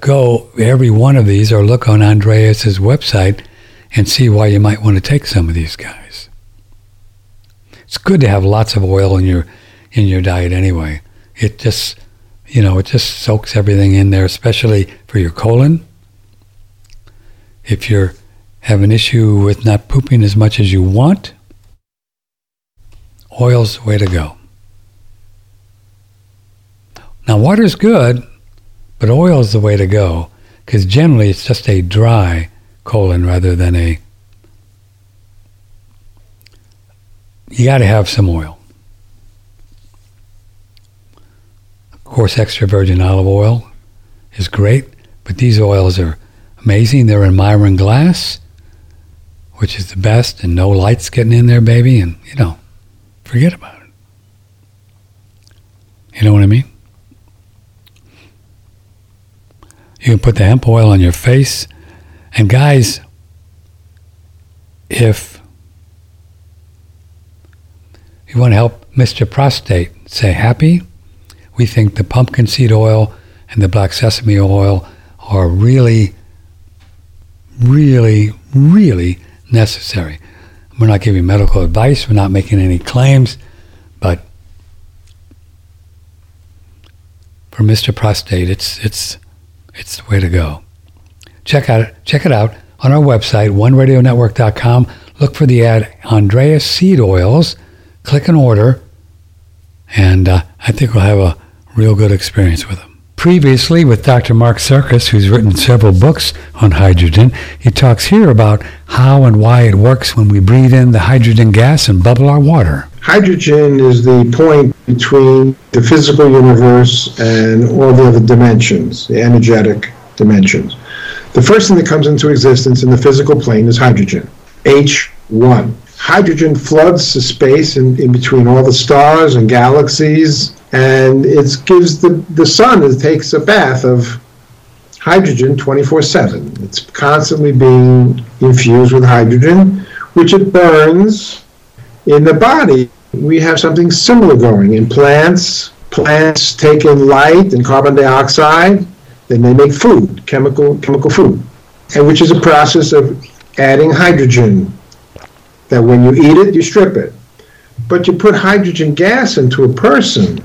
go every one of these or look on Andreas's website and see why you might want to take some of these guys. It's good to have lots of oil in your in your diet anyway. It just you know, it just soaks everything in there, especially for your colon. If you're have an issue with not pooping as much as you want, oil's the way to go. Now, water's good, but oil is the way to go because generally it's just a dry colon rather than a. You got to have some oil. Of course, extra virgin olive oil is great, but these oils are amazing. They're in Miron glass, which is the best, and no lights getting in there, baby, and you know, forget about it. You know what I mean? You can put the hemp oil on your face. And guys, if you want to help Mr. Prostate say happy, we think the pumpkin seed oil and the black sesame oil are really, really, really necessary. We're not giving medical advice, we're not making any claims, but for Mr. Prostate, it's, it's it's the way to go. Check out check it out on our website, oneradionetwork.com. Look for the ad Andreas Seed Oils. Click and order, and uh, I think we'll have a real good experience with them. Previously, with Dr. Mark Sircus, who's written several books on hydrogen, he talks here about how and why it works when we breathe in the hydrogen gas and bubble our water. Hydrogen is the point between the physical universe and all the other dimensions, the energetic dimensions. The first thing that comes into existence in the physical plane is hydrogen, H1. Hydrogen floods the space in, in between all the stars and galaxies and it gives the, the sun it takes a bath of hydrogen 24-7 it's constantly being infused with hydrogen which it burns in the body we have something similar going in plants plants take in light and carbon dioxide Then they make food, chemical chemical food, and which is a process of adding hydrogen. That when you eat it, you strip it. But you put hydrogen gas into a person.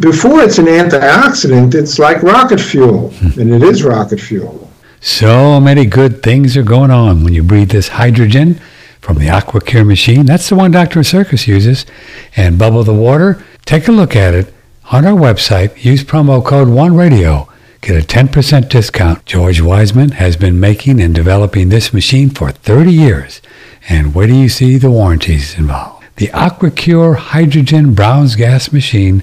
Before it's an antioxidant, it's like rocket fuel, hmm. and it is rocket fuel. So many good things are going on when you breathe this hydrogen from the AquaCure machine. That's the one Dr. Sircus uses. And Bubble the Water, take a look at it on our website. Use promo code ONERADIO. Get a 10% discount. George Wiseman has been making and developing this machine for 30 years. And where do you see the warranties involved? The AquaCure Hydrogen Browns Gas Machine,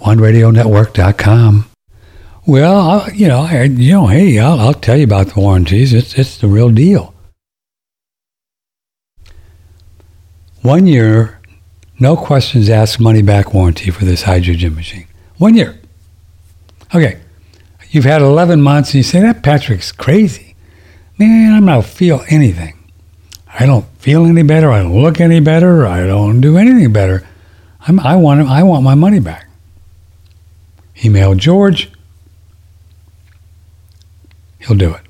OneRadioNetwork.com. Well, I'll, you know, I, you know, hey, I'll, I'll tell you about the warranties. It's it's the real deal. One year, no questions asked, money back warranty for this hydrogen machine. One year. Okay, you've had 11 months, and you say that Patrick's crazy. Man, I'm not feel anything. I don't feel any better. I don't look any better. I don't do anything better. I'm, I want I want my money back. Email George he'll do it.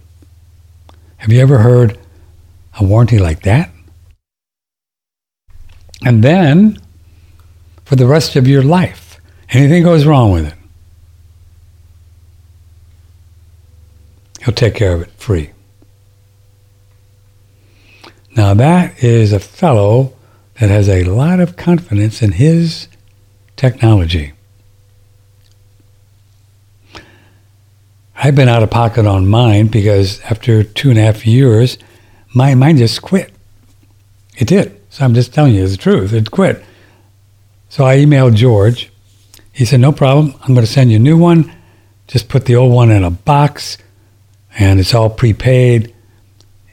Have you ever heard a warranty like that? And then, for the rest of your life, anything goes wrong with it, he'll take care of it free. Now, that is a fellow that has a lot of confidence in his technology. I've been out of pocket on mine because after two and a half years, my mine just quit. It did. So I'm just telling you the truth. It quit. So I emailed George. He said, No problem. I'm going to send you a new one. Just put the old one in a box and it's all prepaid.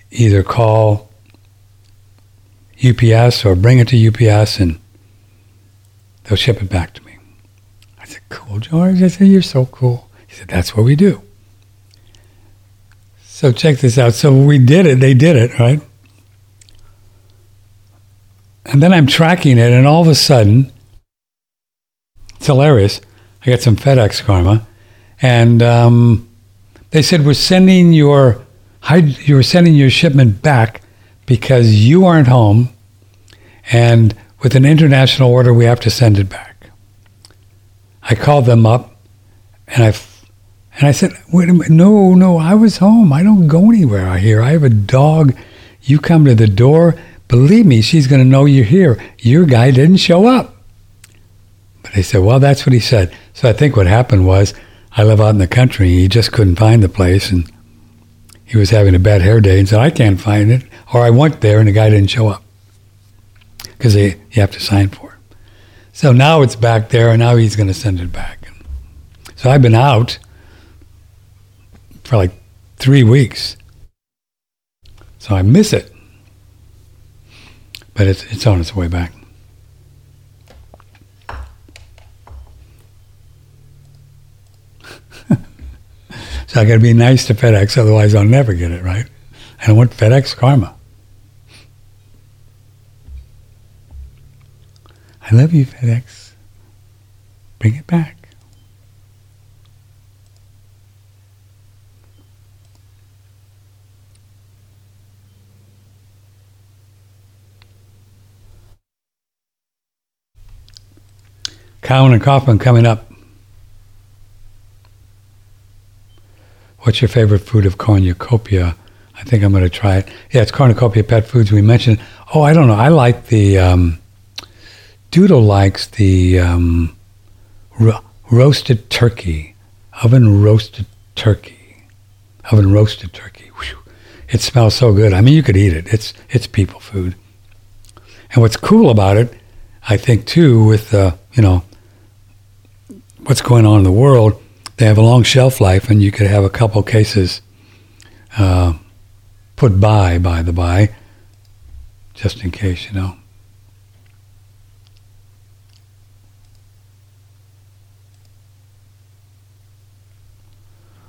Either call UPS or bring it to UPS and they'll ship it back to me. I said, Cool, George. I said, You're so cool. He said, That's what we do. So check this out. So we did it. They did it, right? And then I'm tracking it, and all of a sudden, it's hilarious. I got some FedEx karma, and um, they said we're sending your you're sending your shipment back because you aren't home, and with an international order, we have to send it back. I called them up, and I and I said, wait a minute, no, no, I was home. I don't go anywhere out here. I have a dog. You come to the door. Believe me, she's going to know you're here. Your guy didn't show up. But they said, well, that's what he said. So I think what happened was I live out in the country. He just couldn't find the place. And he was having a bad hair day and said, I can't find it. Or I went there and the guy didn't show up because you have to sign for it. So now it's back there and now he's going to send it back. So I've been out for like three weeks. So I miss it. But it's, it's on its way back. so I got to be nice to FedEx, otherwise I'll never get it, right? And I want FedEx karma. I love you, FedEx. Bring it back. Cowan and Kaufman coming up. What's your favorite food of cornucopia? I think I'm going to try it. Yeah, it's cornucopia pet foods. We mentioned. Oh, I don't know. I like the. Um, Doodle likes the um, ro- roasted turkey, oven roasted turkey, oven roasted turkey. Whew. It smells so good. I mean, you could eat it. It's it's people food. And what's cool about it, I think too, with you know what's going on in the world, they have a long shelf life, and you could have a couple cases uh, put by, by the by, just in case, you know.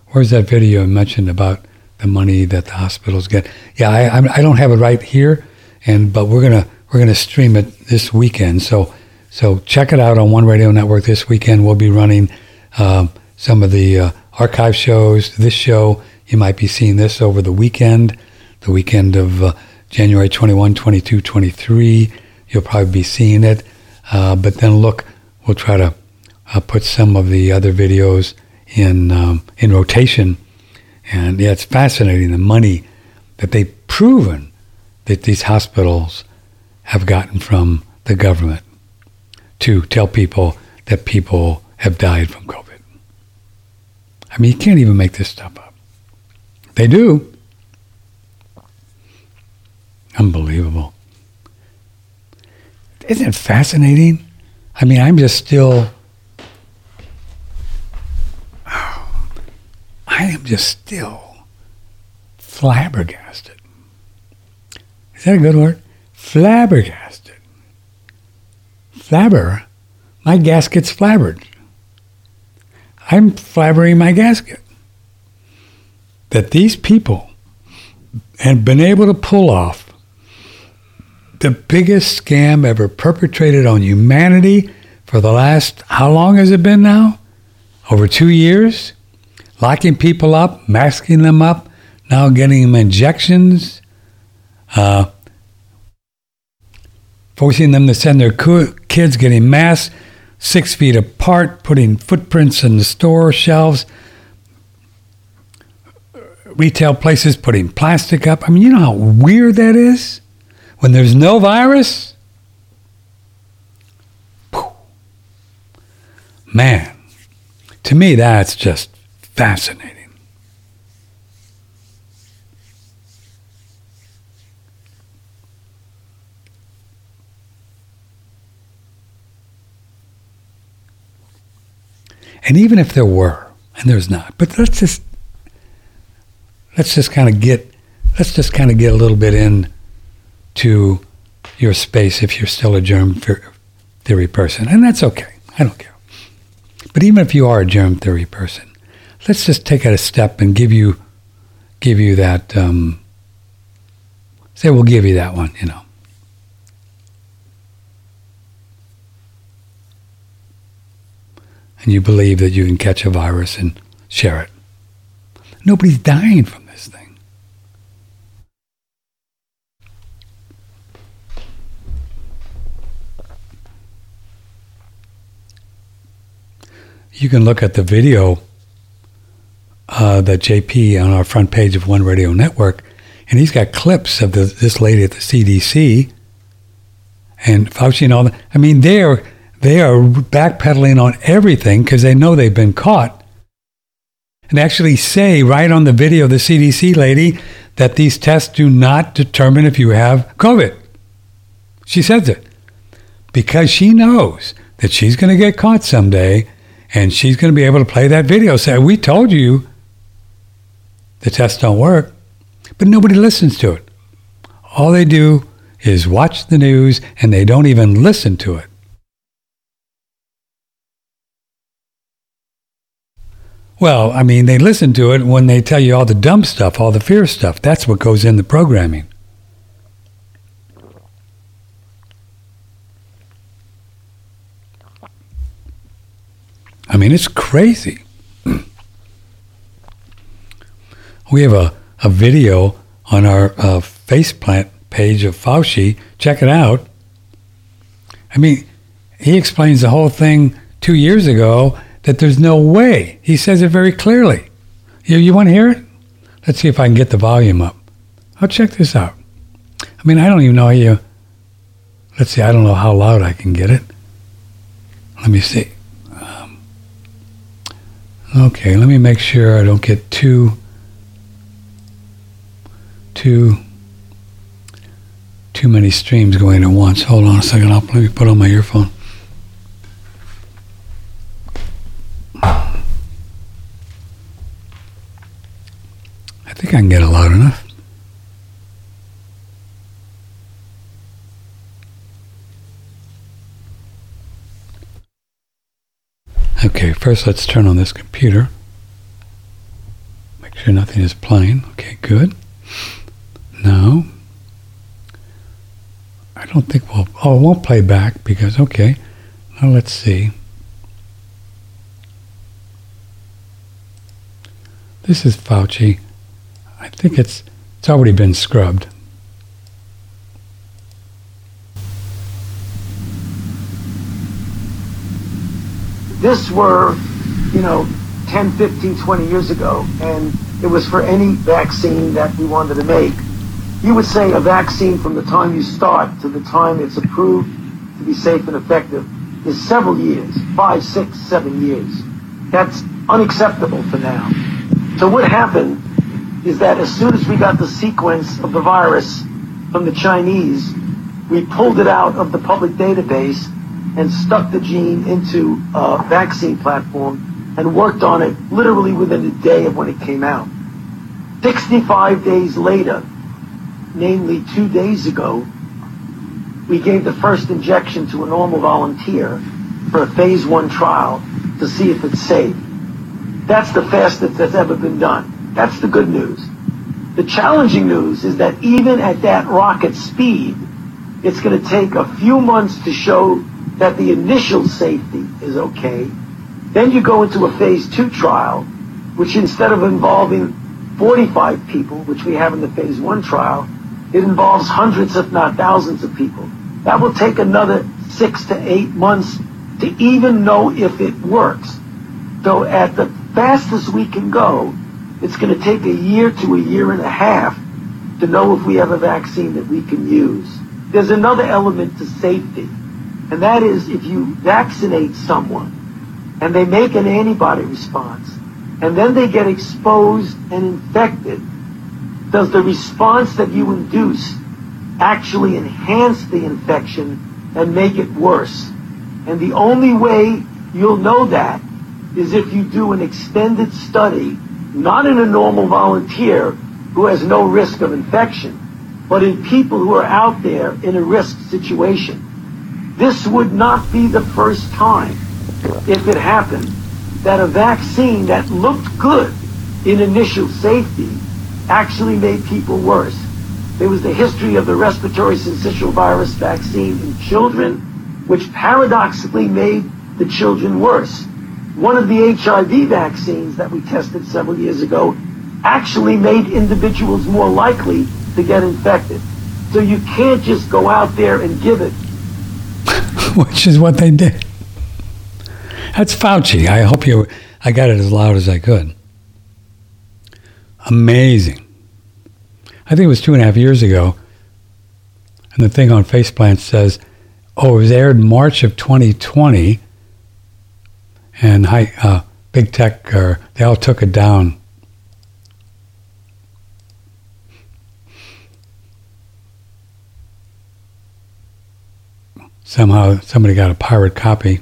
Where's that video I mentioned about the money that the hospitals get? Yeah, I, I don't have it right here, and but we're gonna we're gonna stream it this weekend. So so check it out on One Radio Network this weekend. We'll be running uh, some of the uh, archive shows, this show. You might be seeing this over the weekend, the weekend of uh, January 21, 22, 23. You'll probably be seeing it. Uh, but then look, we'll try to uh, put some of the other videos in um, in rotation. And yeah, it's fascinating the money that they've proven that these hospitals have gotten from the government to tell people that people have died from COVID. I mean, you can't even make this stuff up. They do. Unbelievable. Isn't it fascinating? I mean, I'm just still. I am just still flabbergasted. Is that a good word? Flabbergasted. Flabber? My gasket's flabbered. I'm flabbering my gasket. That these people have been able to pull off the biggest scam ever perpetrated on humanity for the last, how long has it been now? Over two years? Locking people up, masking them up, now getting them injections, uh, forcing them to send their kids getting masks six feet apart, putting footprints in the store shelves, retail places putting plastic up. I mean, you know how weird that is? When there's no virus? Man, to me, that's just fascinating. And even if there were, and there's not, but let's just let's just kind of get let's just kind of get a little bit in to your space if you're still a germ theory person, and that's okay. I don't care. But even if you are a germ theory person, let's just take it a step and give you give you that. Um, say we'll give you that one, you know. And you believe that you can catch a virus and share it. Nobody's dying from this thing. You can look at the video uh, that JP on our front page of One Radio Network, and he's got clips of the, this lady at the CDC and Fauci and all that. I mean, they're they are backpedaling on everything because they know they've been caught. And actually say right on the video, the CDC lady, that these tests do not determine if you have COVID. She says it because she knows that she's going to get caught someday and she's going to be able to play that video. Say, we told you the tests don't work, but nobody listens to it. All they do is watch the news and they don't even listen to it. Well, I mean, they listen to it when they tell you all the dumb stuff, all the fear stuff. That's what goes in the programming. I mean, it's crazy. we have a, a video on our uh, faceplant page of Fauci. Check it out. I mean, he explains the whole thing two years ago that there's no way. He says it very clearly. You, you want to hear it? Let's see if I can get the volume up. I'll check this out. I mean, I don't even know how you. Let's see, I don't know how loud I can get it. Let me see. Um, okay, let me make sure I don't get too. too. too many streams going at once. Hold on a second. I'll let me put on my earphone. Think I can get it loud enough. Okay, first let's turn on this computer. Make sure nothing is playing. Okay, good. Now, I don't think we'll, oh, it won't play back because, okay, now let's see. this is Fauci. I think it's it's already been scrubbed. This were, you know, 10, 15, 20 years ago, and it was for any vaccine that we wanted to make. You would say a vaccine from the time you start to the time it's approved to be safe and effective is several years, five, six, seven years. That's unacceptable for now. So what happened is that as soon as we got the sequence of the virus from the Chinese, we pulled it out of the public database and stuck the gene into a vaccine platform and worked on it literally within a day of when it came out. 65 days later, namely two days ago, we gave the first injection to a normal volunteer for a phase one trial to see if it's safe. That's the fastest that's ever been done. That's the good news. The challenging news is that even at that rocket speed, it's going to take a few months to show that the initial safety is okay. Then you go into a phase two trial, which instead of involving 45 people, which we have in the phase one trial, it involves hundreds, if not thousands of people. That will take another six to eight months to even know if it works. So at the fastest we can go, it's going to take a year to a year and a half to know if we have a vaccine that we can use. There's another element to safety, and that is if you vaccinate someone and they make an antibody response, and then they get exposed and infected, does the response that you induce actually enhance the infection and make it worse? And the only way you'll know that is if you do an extended study, not in a normal volunteer who has no risk of infection, but in people who are out there in a risk situation. This would not be the first time, if it happened, that a vaccine that looked good in initial safety actually made people worse. There was the history of the respiratory syncytial virus vaccine in children, which paradoxically made the children worse. One of the HIV vaccines that we tested several years ago actually made individuals more likely to get infected. So you can't just go out there and give it. Which is what they did. That's Fauci. I hope you. I got it as loud as I could. Amazing. I think it was two and a half years ago, and the thing on Faceplant says, "Oh, it was aired March of 2020." And high, uh, big tech, uh, they all took it down. Somehow somebody got a pirate copy.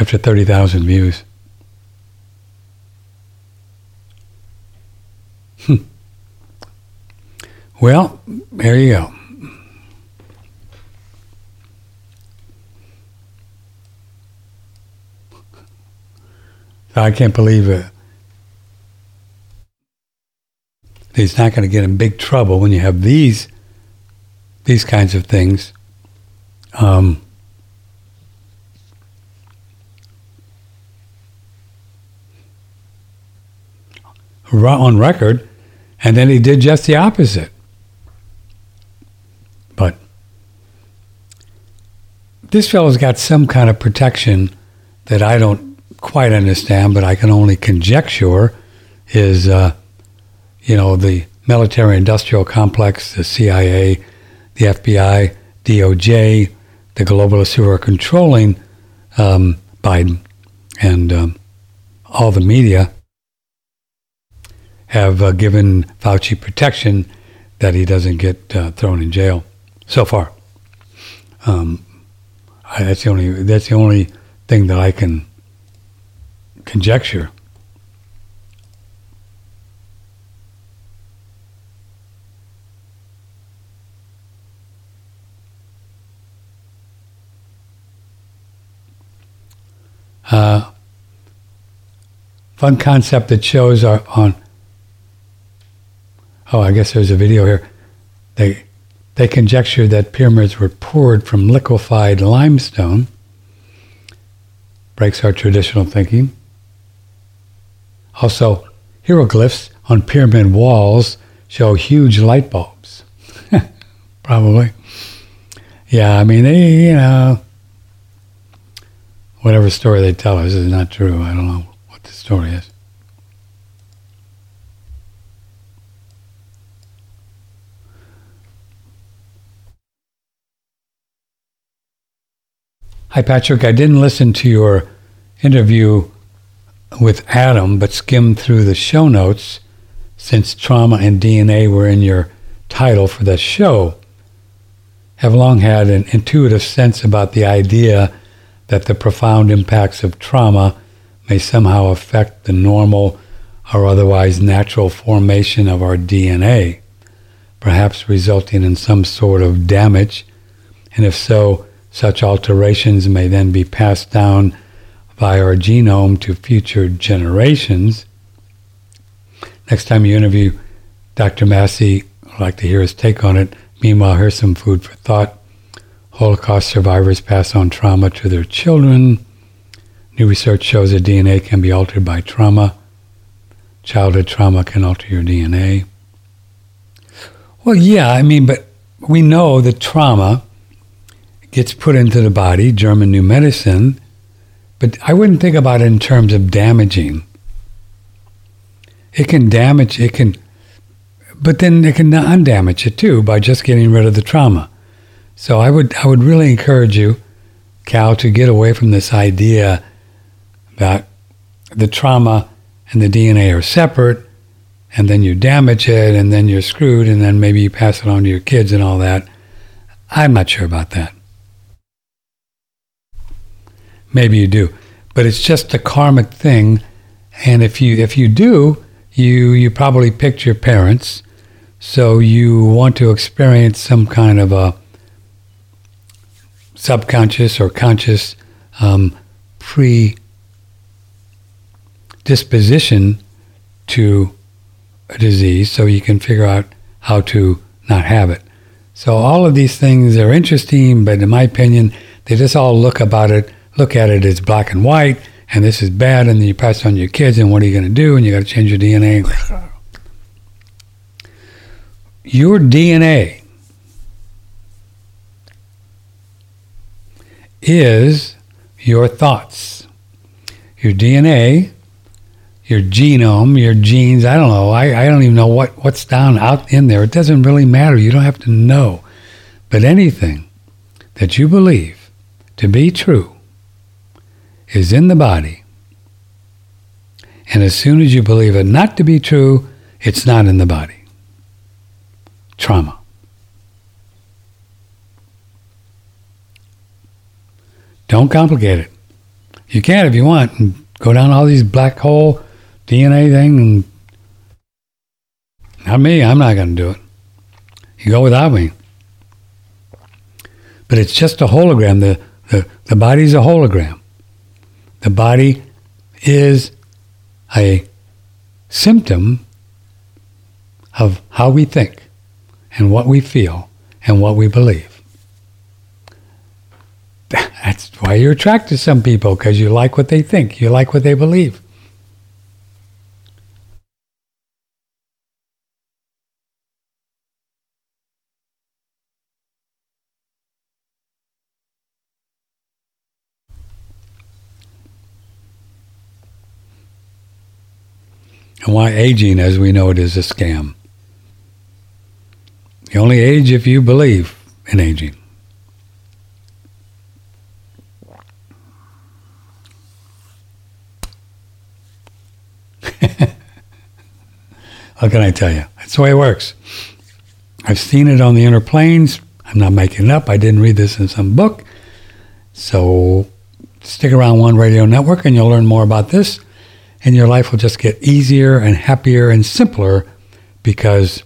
After 30,000 views. Hmm. Well, there you go. I can't believe it. He's not going to get in big trouble when you have these these kinds of things. Um, on record, and then he did just the opposite. But this fellow's got some kind of protection that I don't quite understand, but I can only conjecture, is uh, you know the military-industrial complex, the CIA, the FBI, DOJ, the globalists who are controlling um, Biden, and um, all the media have uh, given Fauci protection that he doesn't get uh, thrown in jail so far. Um, I, that's the only that's the only thing that I can conjecture. Uh, fun concept that shows are on. Oh, I guess there's a video here. They they conjecture that pyramids were poured from liquefied limestone breaks our traditional thinking. Also, hieroglyphs on pyramid walls show huge light bulbs. Probably. Yeah, I mean, they, you know, whatever story they tell us is not true. I don't know what the story is. Hi, Patrick. I didn't listen to your interview with Adam, but skimmed through the show notes since trauma and DNA were in your title for the show. Have long had an intuitive sense about the idea that the profound impacts of trauma may somehow affect the normal or otherwise natural formation of our DNA, perhaps resulting in some sort of damage, and if so, such alterations may then be passed down via our genome to future generations. Next time you interview Dr. Massey, I'd like to hear his take on it. Meanwhile, here's some food for thought. Holocaust survivors pass on trauma to their children. New research shows that DNA can be altered by trauma. Childhood trauma can alter your DNA. Well, yeah, I mean, but we know that trauma gets put into the body, German new medicine, but I wouldn't think about it in terms of damaging. It can damage, it can, but then it can undamage it too by just getting rid of the trauma. So I would, I would really encourage you, Cal, to get away from this idea that the trauma and the DNA are separate, and then you damage it, and then you're screwed, and then maybe you pass it on to your kids and all that. I'm not sure about that. Maybe you do, but it's just a karmic thing. And if you if you do, you you probably picked your parents, so you want to experience some kind of a subconscious or conscious um, predisposition to a disease, so you can figure out how to not have it. So all of these things are interesting, but in my opinion, they just all look about it look at it as black and white, and this is bad, and then you pass it on to your kids, and what are you going to do? And you got to change your DNA. Your DNA is your thoughts. Your DNA, your genome, your genes, I don't know. I, I don't even know what, what's down out in there. It doesn't really matter. You don't have to know. But anything that you believe to be true is in the body. And as soon as you believe it not to be true, it's not in the body. Trauma. Don't complicate it. You can if you want and go down all these black hole DNA thing and not me, I'm not going to do it. You go without me. But it's just a hologram. The, the, the body's a hologram. The body is a symptom of how we think and what we feel and what we believe. That's why you're attracted to some people because you like what they think, you like what they believe. And why aging as we know it is a scam. You only age if you believe in aging. How can I tell you? That's the way it works. I've seen it on the inner planes. I'm not making it up. I didn't read this in some book. So stick around One Radio Network and you'll learn more about this and your life will just get easier and happier and simpler because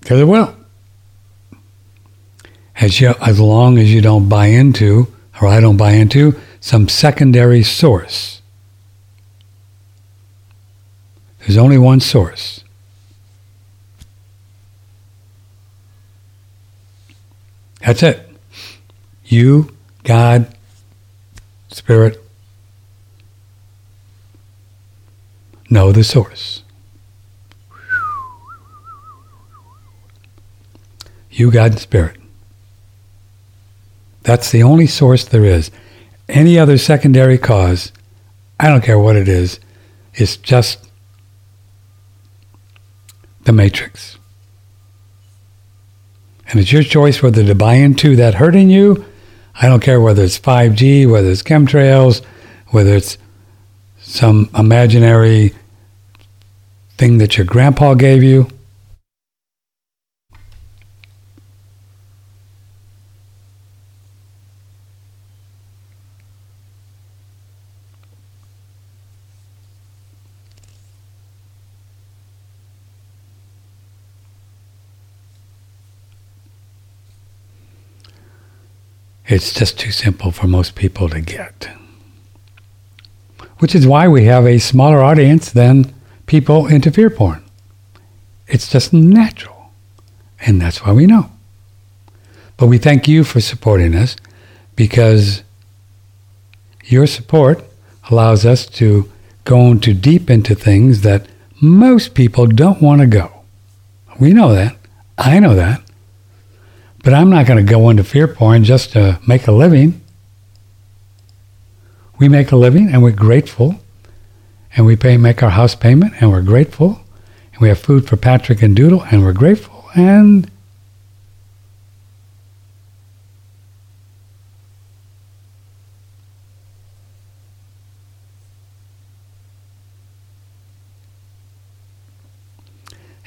because it will. As, you, as long as you don't buy into, or I don't buy into, some secondary source. There's only one source. That's it. You, God, spirit. Know the source. You, God, Spirit. That's the only source there is. Any other secondary cause, I don't care what it is, is just the matrix. And it's your choice whether to buy into that hurting you. I don't care whether it's 5G, whether it's chemtrails, whether it's some imaginary thing that your grandpa gave you. It's just too simple for most people to get. Which is why we have a smaller audience than people into fear porn. It's just natural. And that's why we know. But we thank you for supporting us because your support allows us to go into deep into things that most people don't want to go. We know that. I know that. But I'm not going to go into fear porn just to make a living. We make a living and we're grateful. And we pay make our house payment and we're grateful. And we have food for Patrick and Doodle and we're grateful. And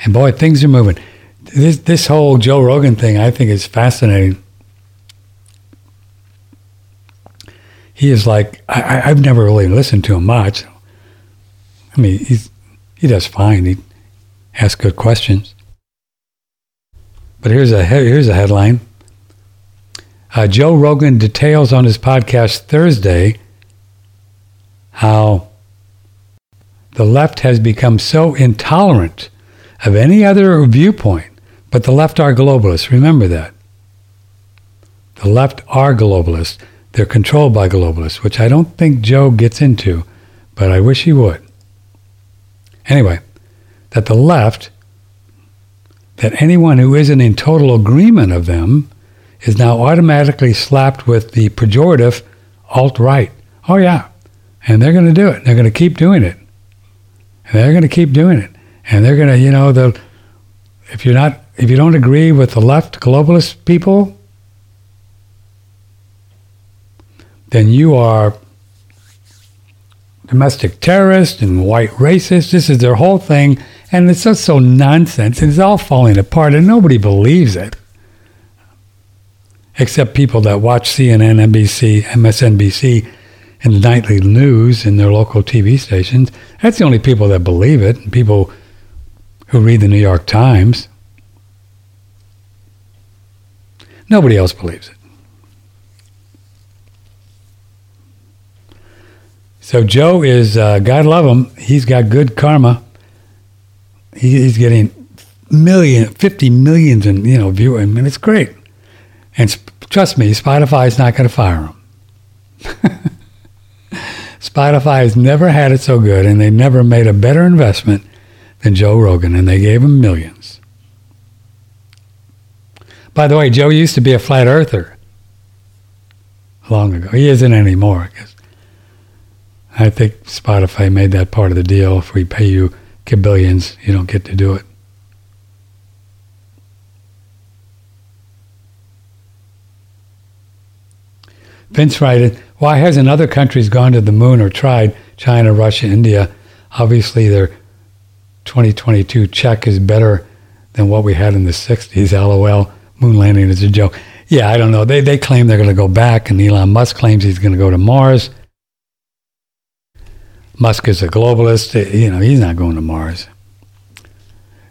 And boy, things are moving this this whole Joe Rogan thing, I think, is fascinating. He is like I, I've never really listened to him much. I mean, he's he does fine. He asks good questions. But here's a here's a headline. Uh, Joe Rogan details on his podcast Thursday how the left has become so intolerant of any other viewpoint but the left are globalists. Remember that. The left are globalists. They're controlled by globalists, which I don't think Joe gets into, but I wish he would. Anyway, that the left, that anyone who isn't in total agreement of them is now automatically slapped with the pejorative alt right. Oh, yeah. And they're going to do it. They're going to keep doing it. And they're going to keep doing it. And they're going to, you know, the if you're not if you don't agree with the left globalist people, then you are domestic terrorist and white racist. This is their whole thing. And it's just so nonsense. It's all falling apart and nobody believes it. Except people that watch CNN, NBC, MSNBC, and the nightly news in their local TV stations. That's the only people that believe it. People who read the New York Times. Nobody else believes it. So Joe is, uh, God love him, he's got good karma. He, he's getting million, 50 millions in, you know, viewing. I mean, it's great. And sp- trust me, Spotify is not going to fire him. Spotify has never had it so good, and they never made a better investment than Joe Rogan, and they gave him millions. By the way, Joe used to be a flat earther long ago. He isn't anymore because I think Spotify made that part of the deal. If we pay you billions, you don't get to do it. Vince writed, why hasn't other countries gone to the moon or tried? China, Russia, India. Obviously, their 2022 check is better than what we had in the 60s. LOL moon landing is a joke. Yeah, I don't know. They, they claim they're going to go back, and Elon Musk claims he's going to go to Mars. Musk is a globalist. You know, he's not going to Mars.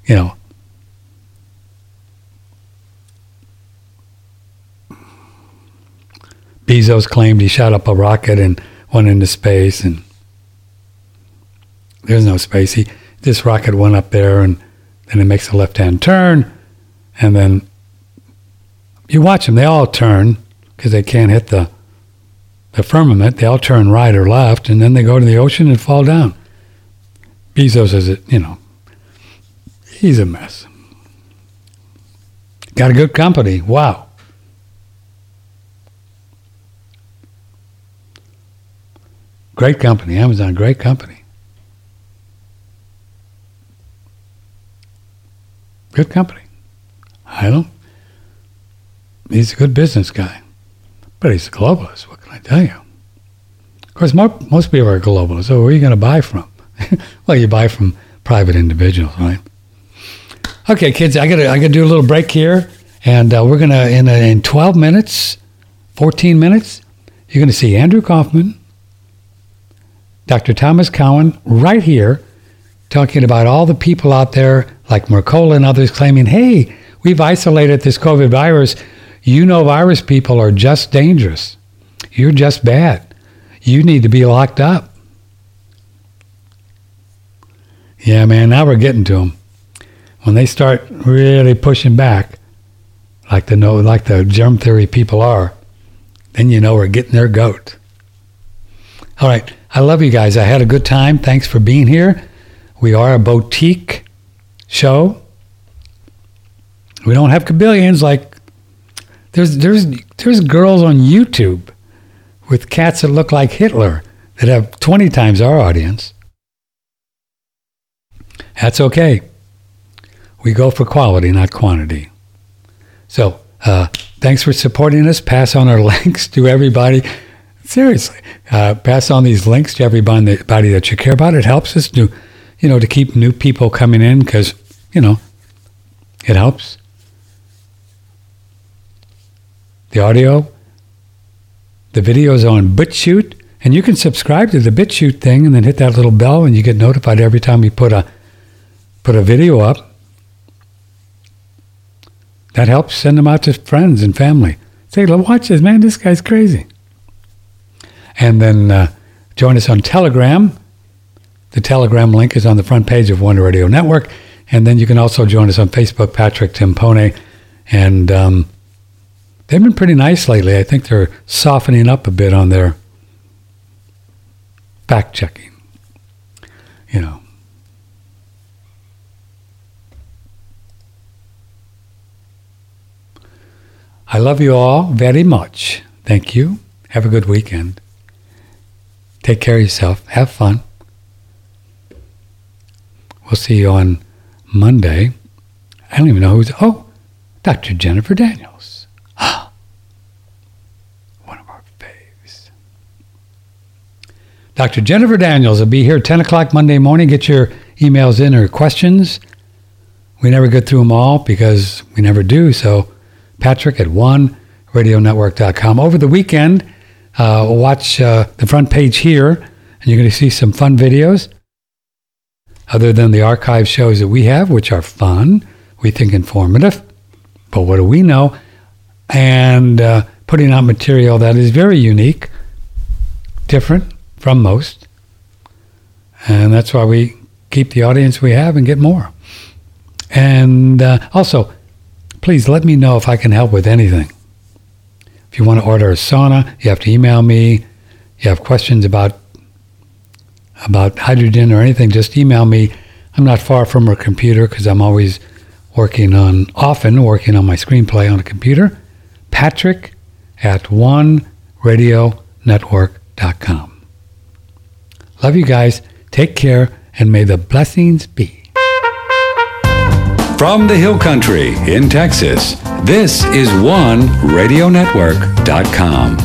You know, Bezos claimed he shot up a rocket and went into space, and there's no space. He, this rocket went up there, and then it makes a left-hand turn, and then you watch them; they all turn because they can't hit the the firmament, they all turn right or left, and then they go to the ocean and fall down. Bezos is, it you know, he's a mess. Got a good company. Wow. Great company. Amazon, great company. Good company. I don't. He's a good business guy, but he's a globalist. What I tell you? Of course, most, most people are globalists. So where are you going to buy from? well, you buy from private individuals, right? Okay, kids, I gotta I gotta do a little break here, and uh, we're gonna in in 12 minutes, 14 minutes, you're gonna see Andrew Kaufman, Dr. Thomas Cowan, right here, talking about all the people out there like Mercola and others claiming, hey, we've isolated this COVID virus. You know, virus people are just dangerous. You're just bad. You need to be locked up. Yeah, man, now we're getting to them. When they start really pushing back, like the no, like the germ theory people are, then you know we're getting their goat. All right, I love you guys. I had a good time. Thanks for being here. We are a boutique show. We don't have cabillions like there's there's there's girls on YouTube with cats that look like Hitler that have 20 times our audience. That's okay. We go for quality, not quantity. So, uh, thanks for supporting us. Pass on our links to everybody. Seriously, uh, pass on these links to everybody that you care about. It helps us to, you know, to keep new people coming in because, you know, it helps. The audio, the video is on BitChute, and you can subscribe to the BitChute thing and then hit that little bell and you get notified every time we put a put a video up. That helps send them out to friends and family. Say, look, watch this, man, this guy's crazy. And then uh, join us on Telegram. The Telegram link is on the front page of One Radio Network. And then you can also join us on Facebook, Patrick Timpone. And um, they've been pretty nice lately. I think they're softening up a bit on their fact checking. You know. I love you all very much. Thank you. Have a good weekend. Take care of yourself. Have fun. We'll see you on Monday. I don't even know who's. Oh, Dr. Jennifer Daniels. One of our faves. Dr. Jennifer Daniels will be here 10 o'clock Monday morning. Get your emails in or questions. We never get through them all because we never do. So Patrick at one oneradionetwork.com. Over the weekend, uh, watch uh, the front page here, and you're going to see some fun videos. Other than the archive shows that we have, which are fun, we think informative, but what do we know? And uh, putting out material that is very unique, different from most. And that's why we keep the audience we have and get more. And uh, also, please let me know if I can help with anything. If you want to order a sauna, you have to email me. You have questions about about hydrogen or anything, just email me. I'm not far from a computer because I'm always working on, often working on my screenplay on a computer. Patrick at one oneradionetwork.com. Love you guys. Take care and may the blessings be. From the Hill Country in Texas, this is OneRadioNetwork.com.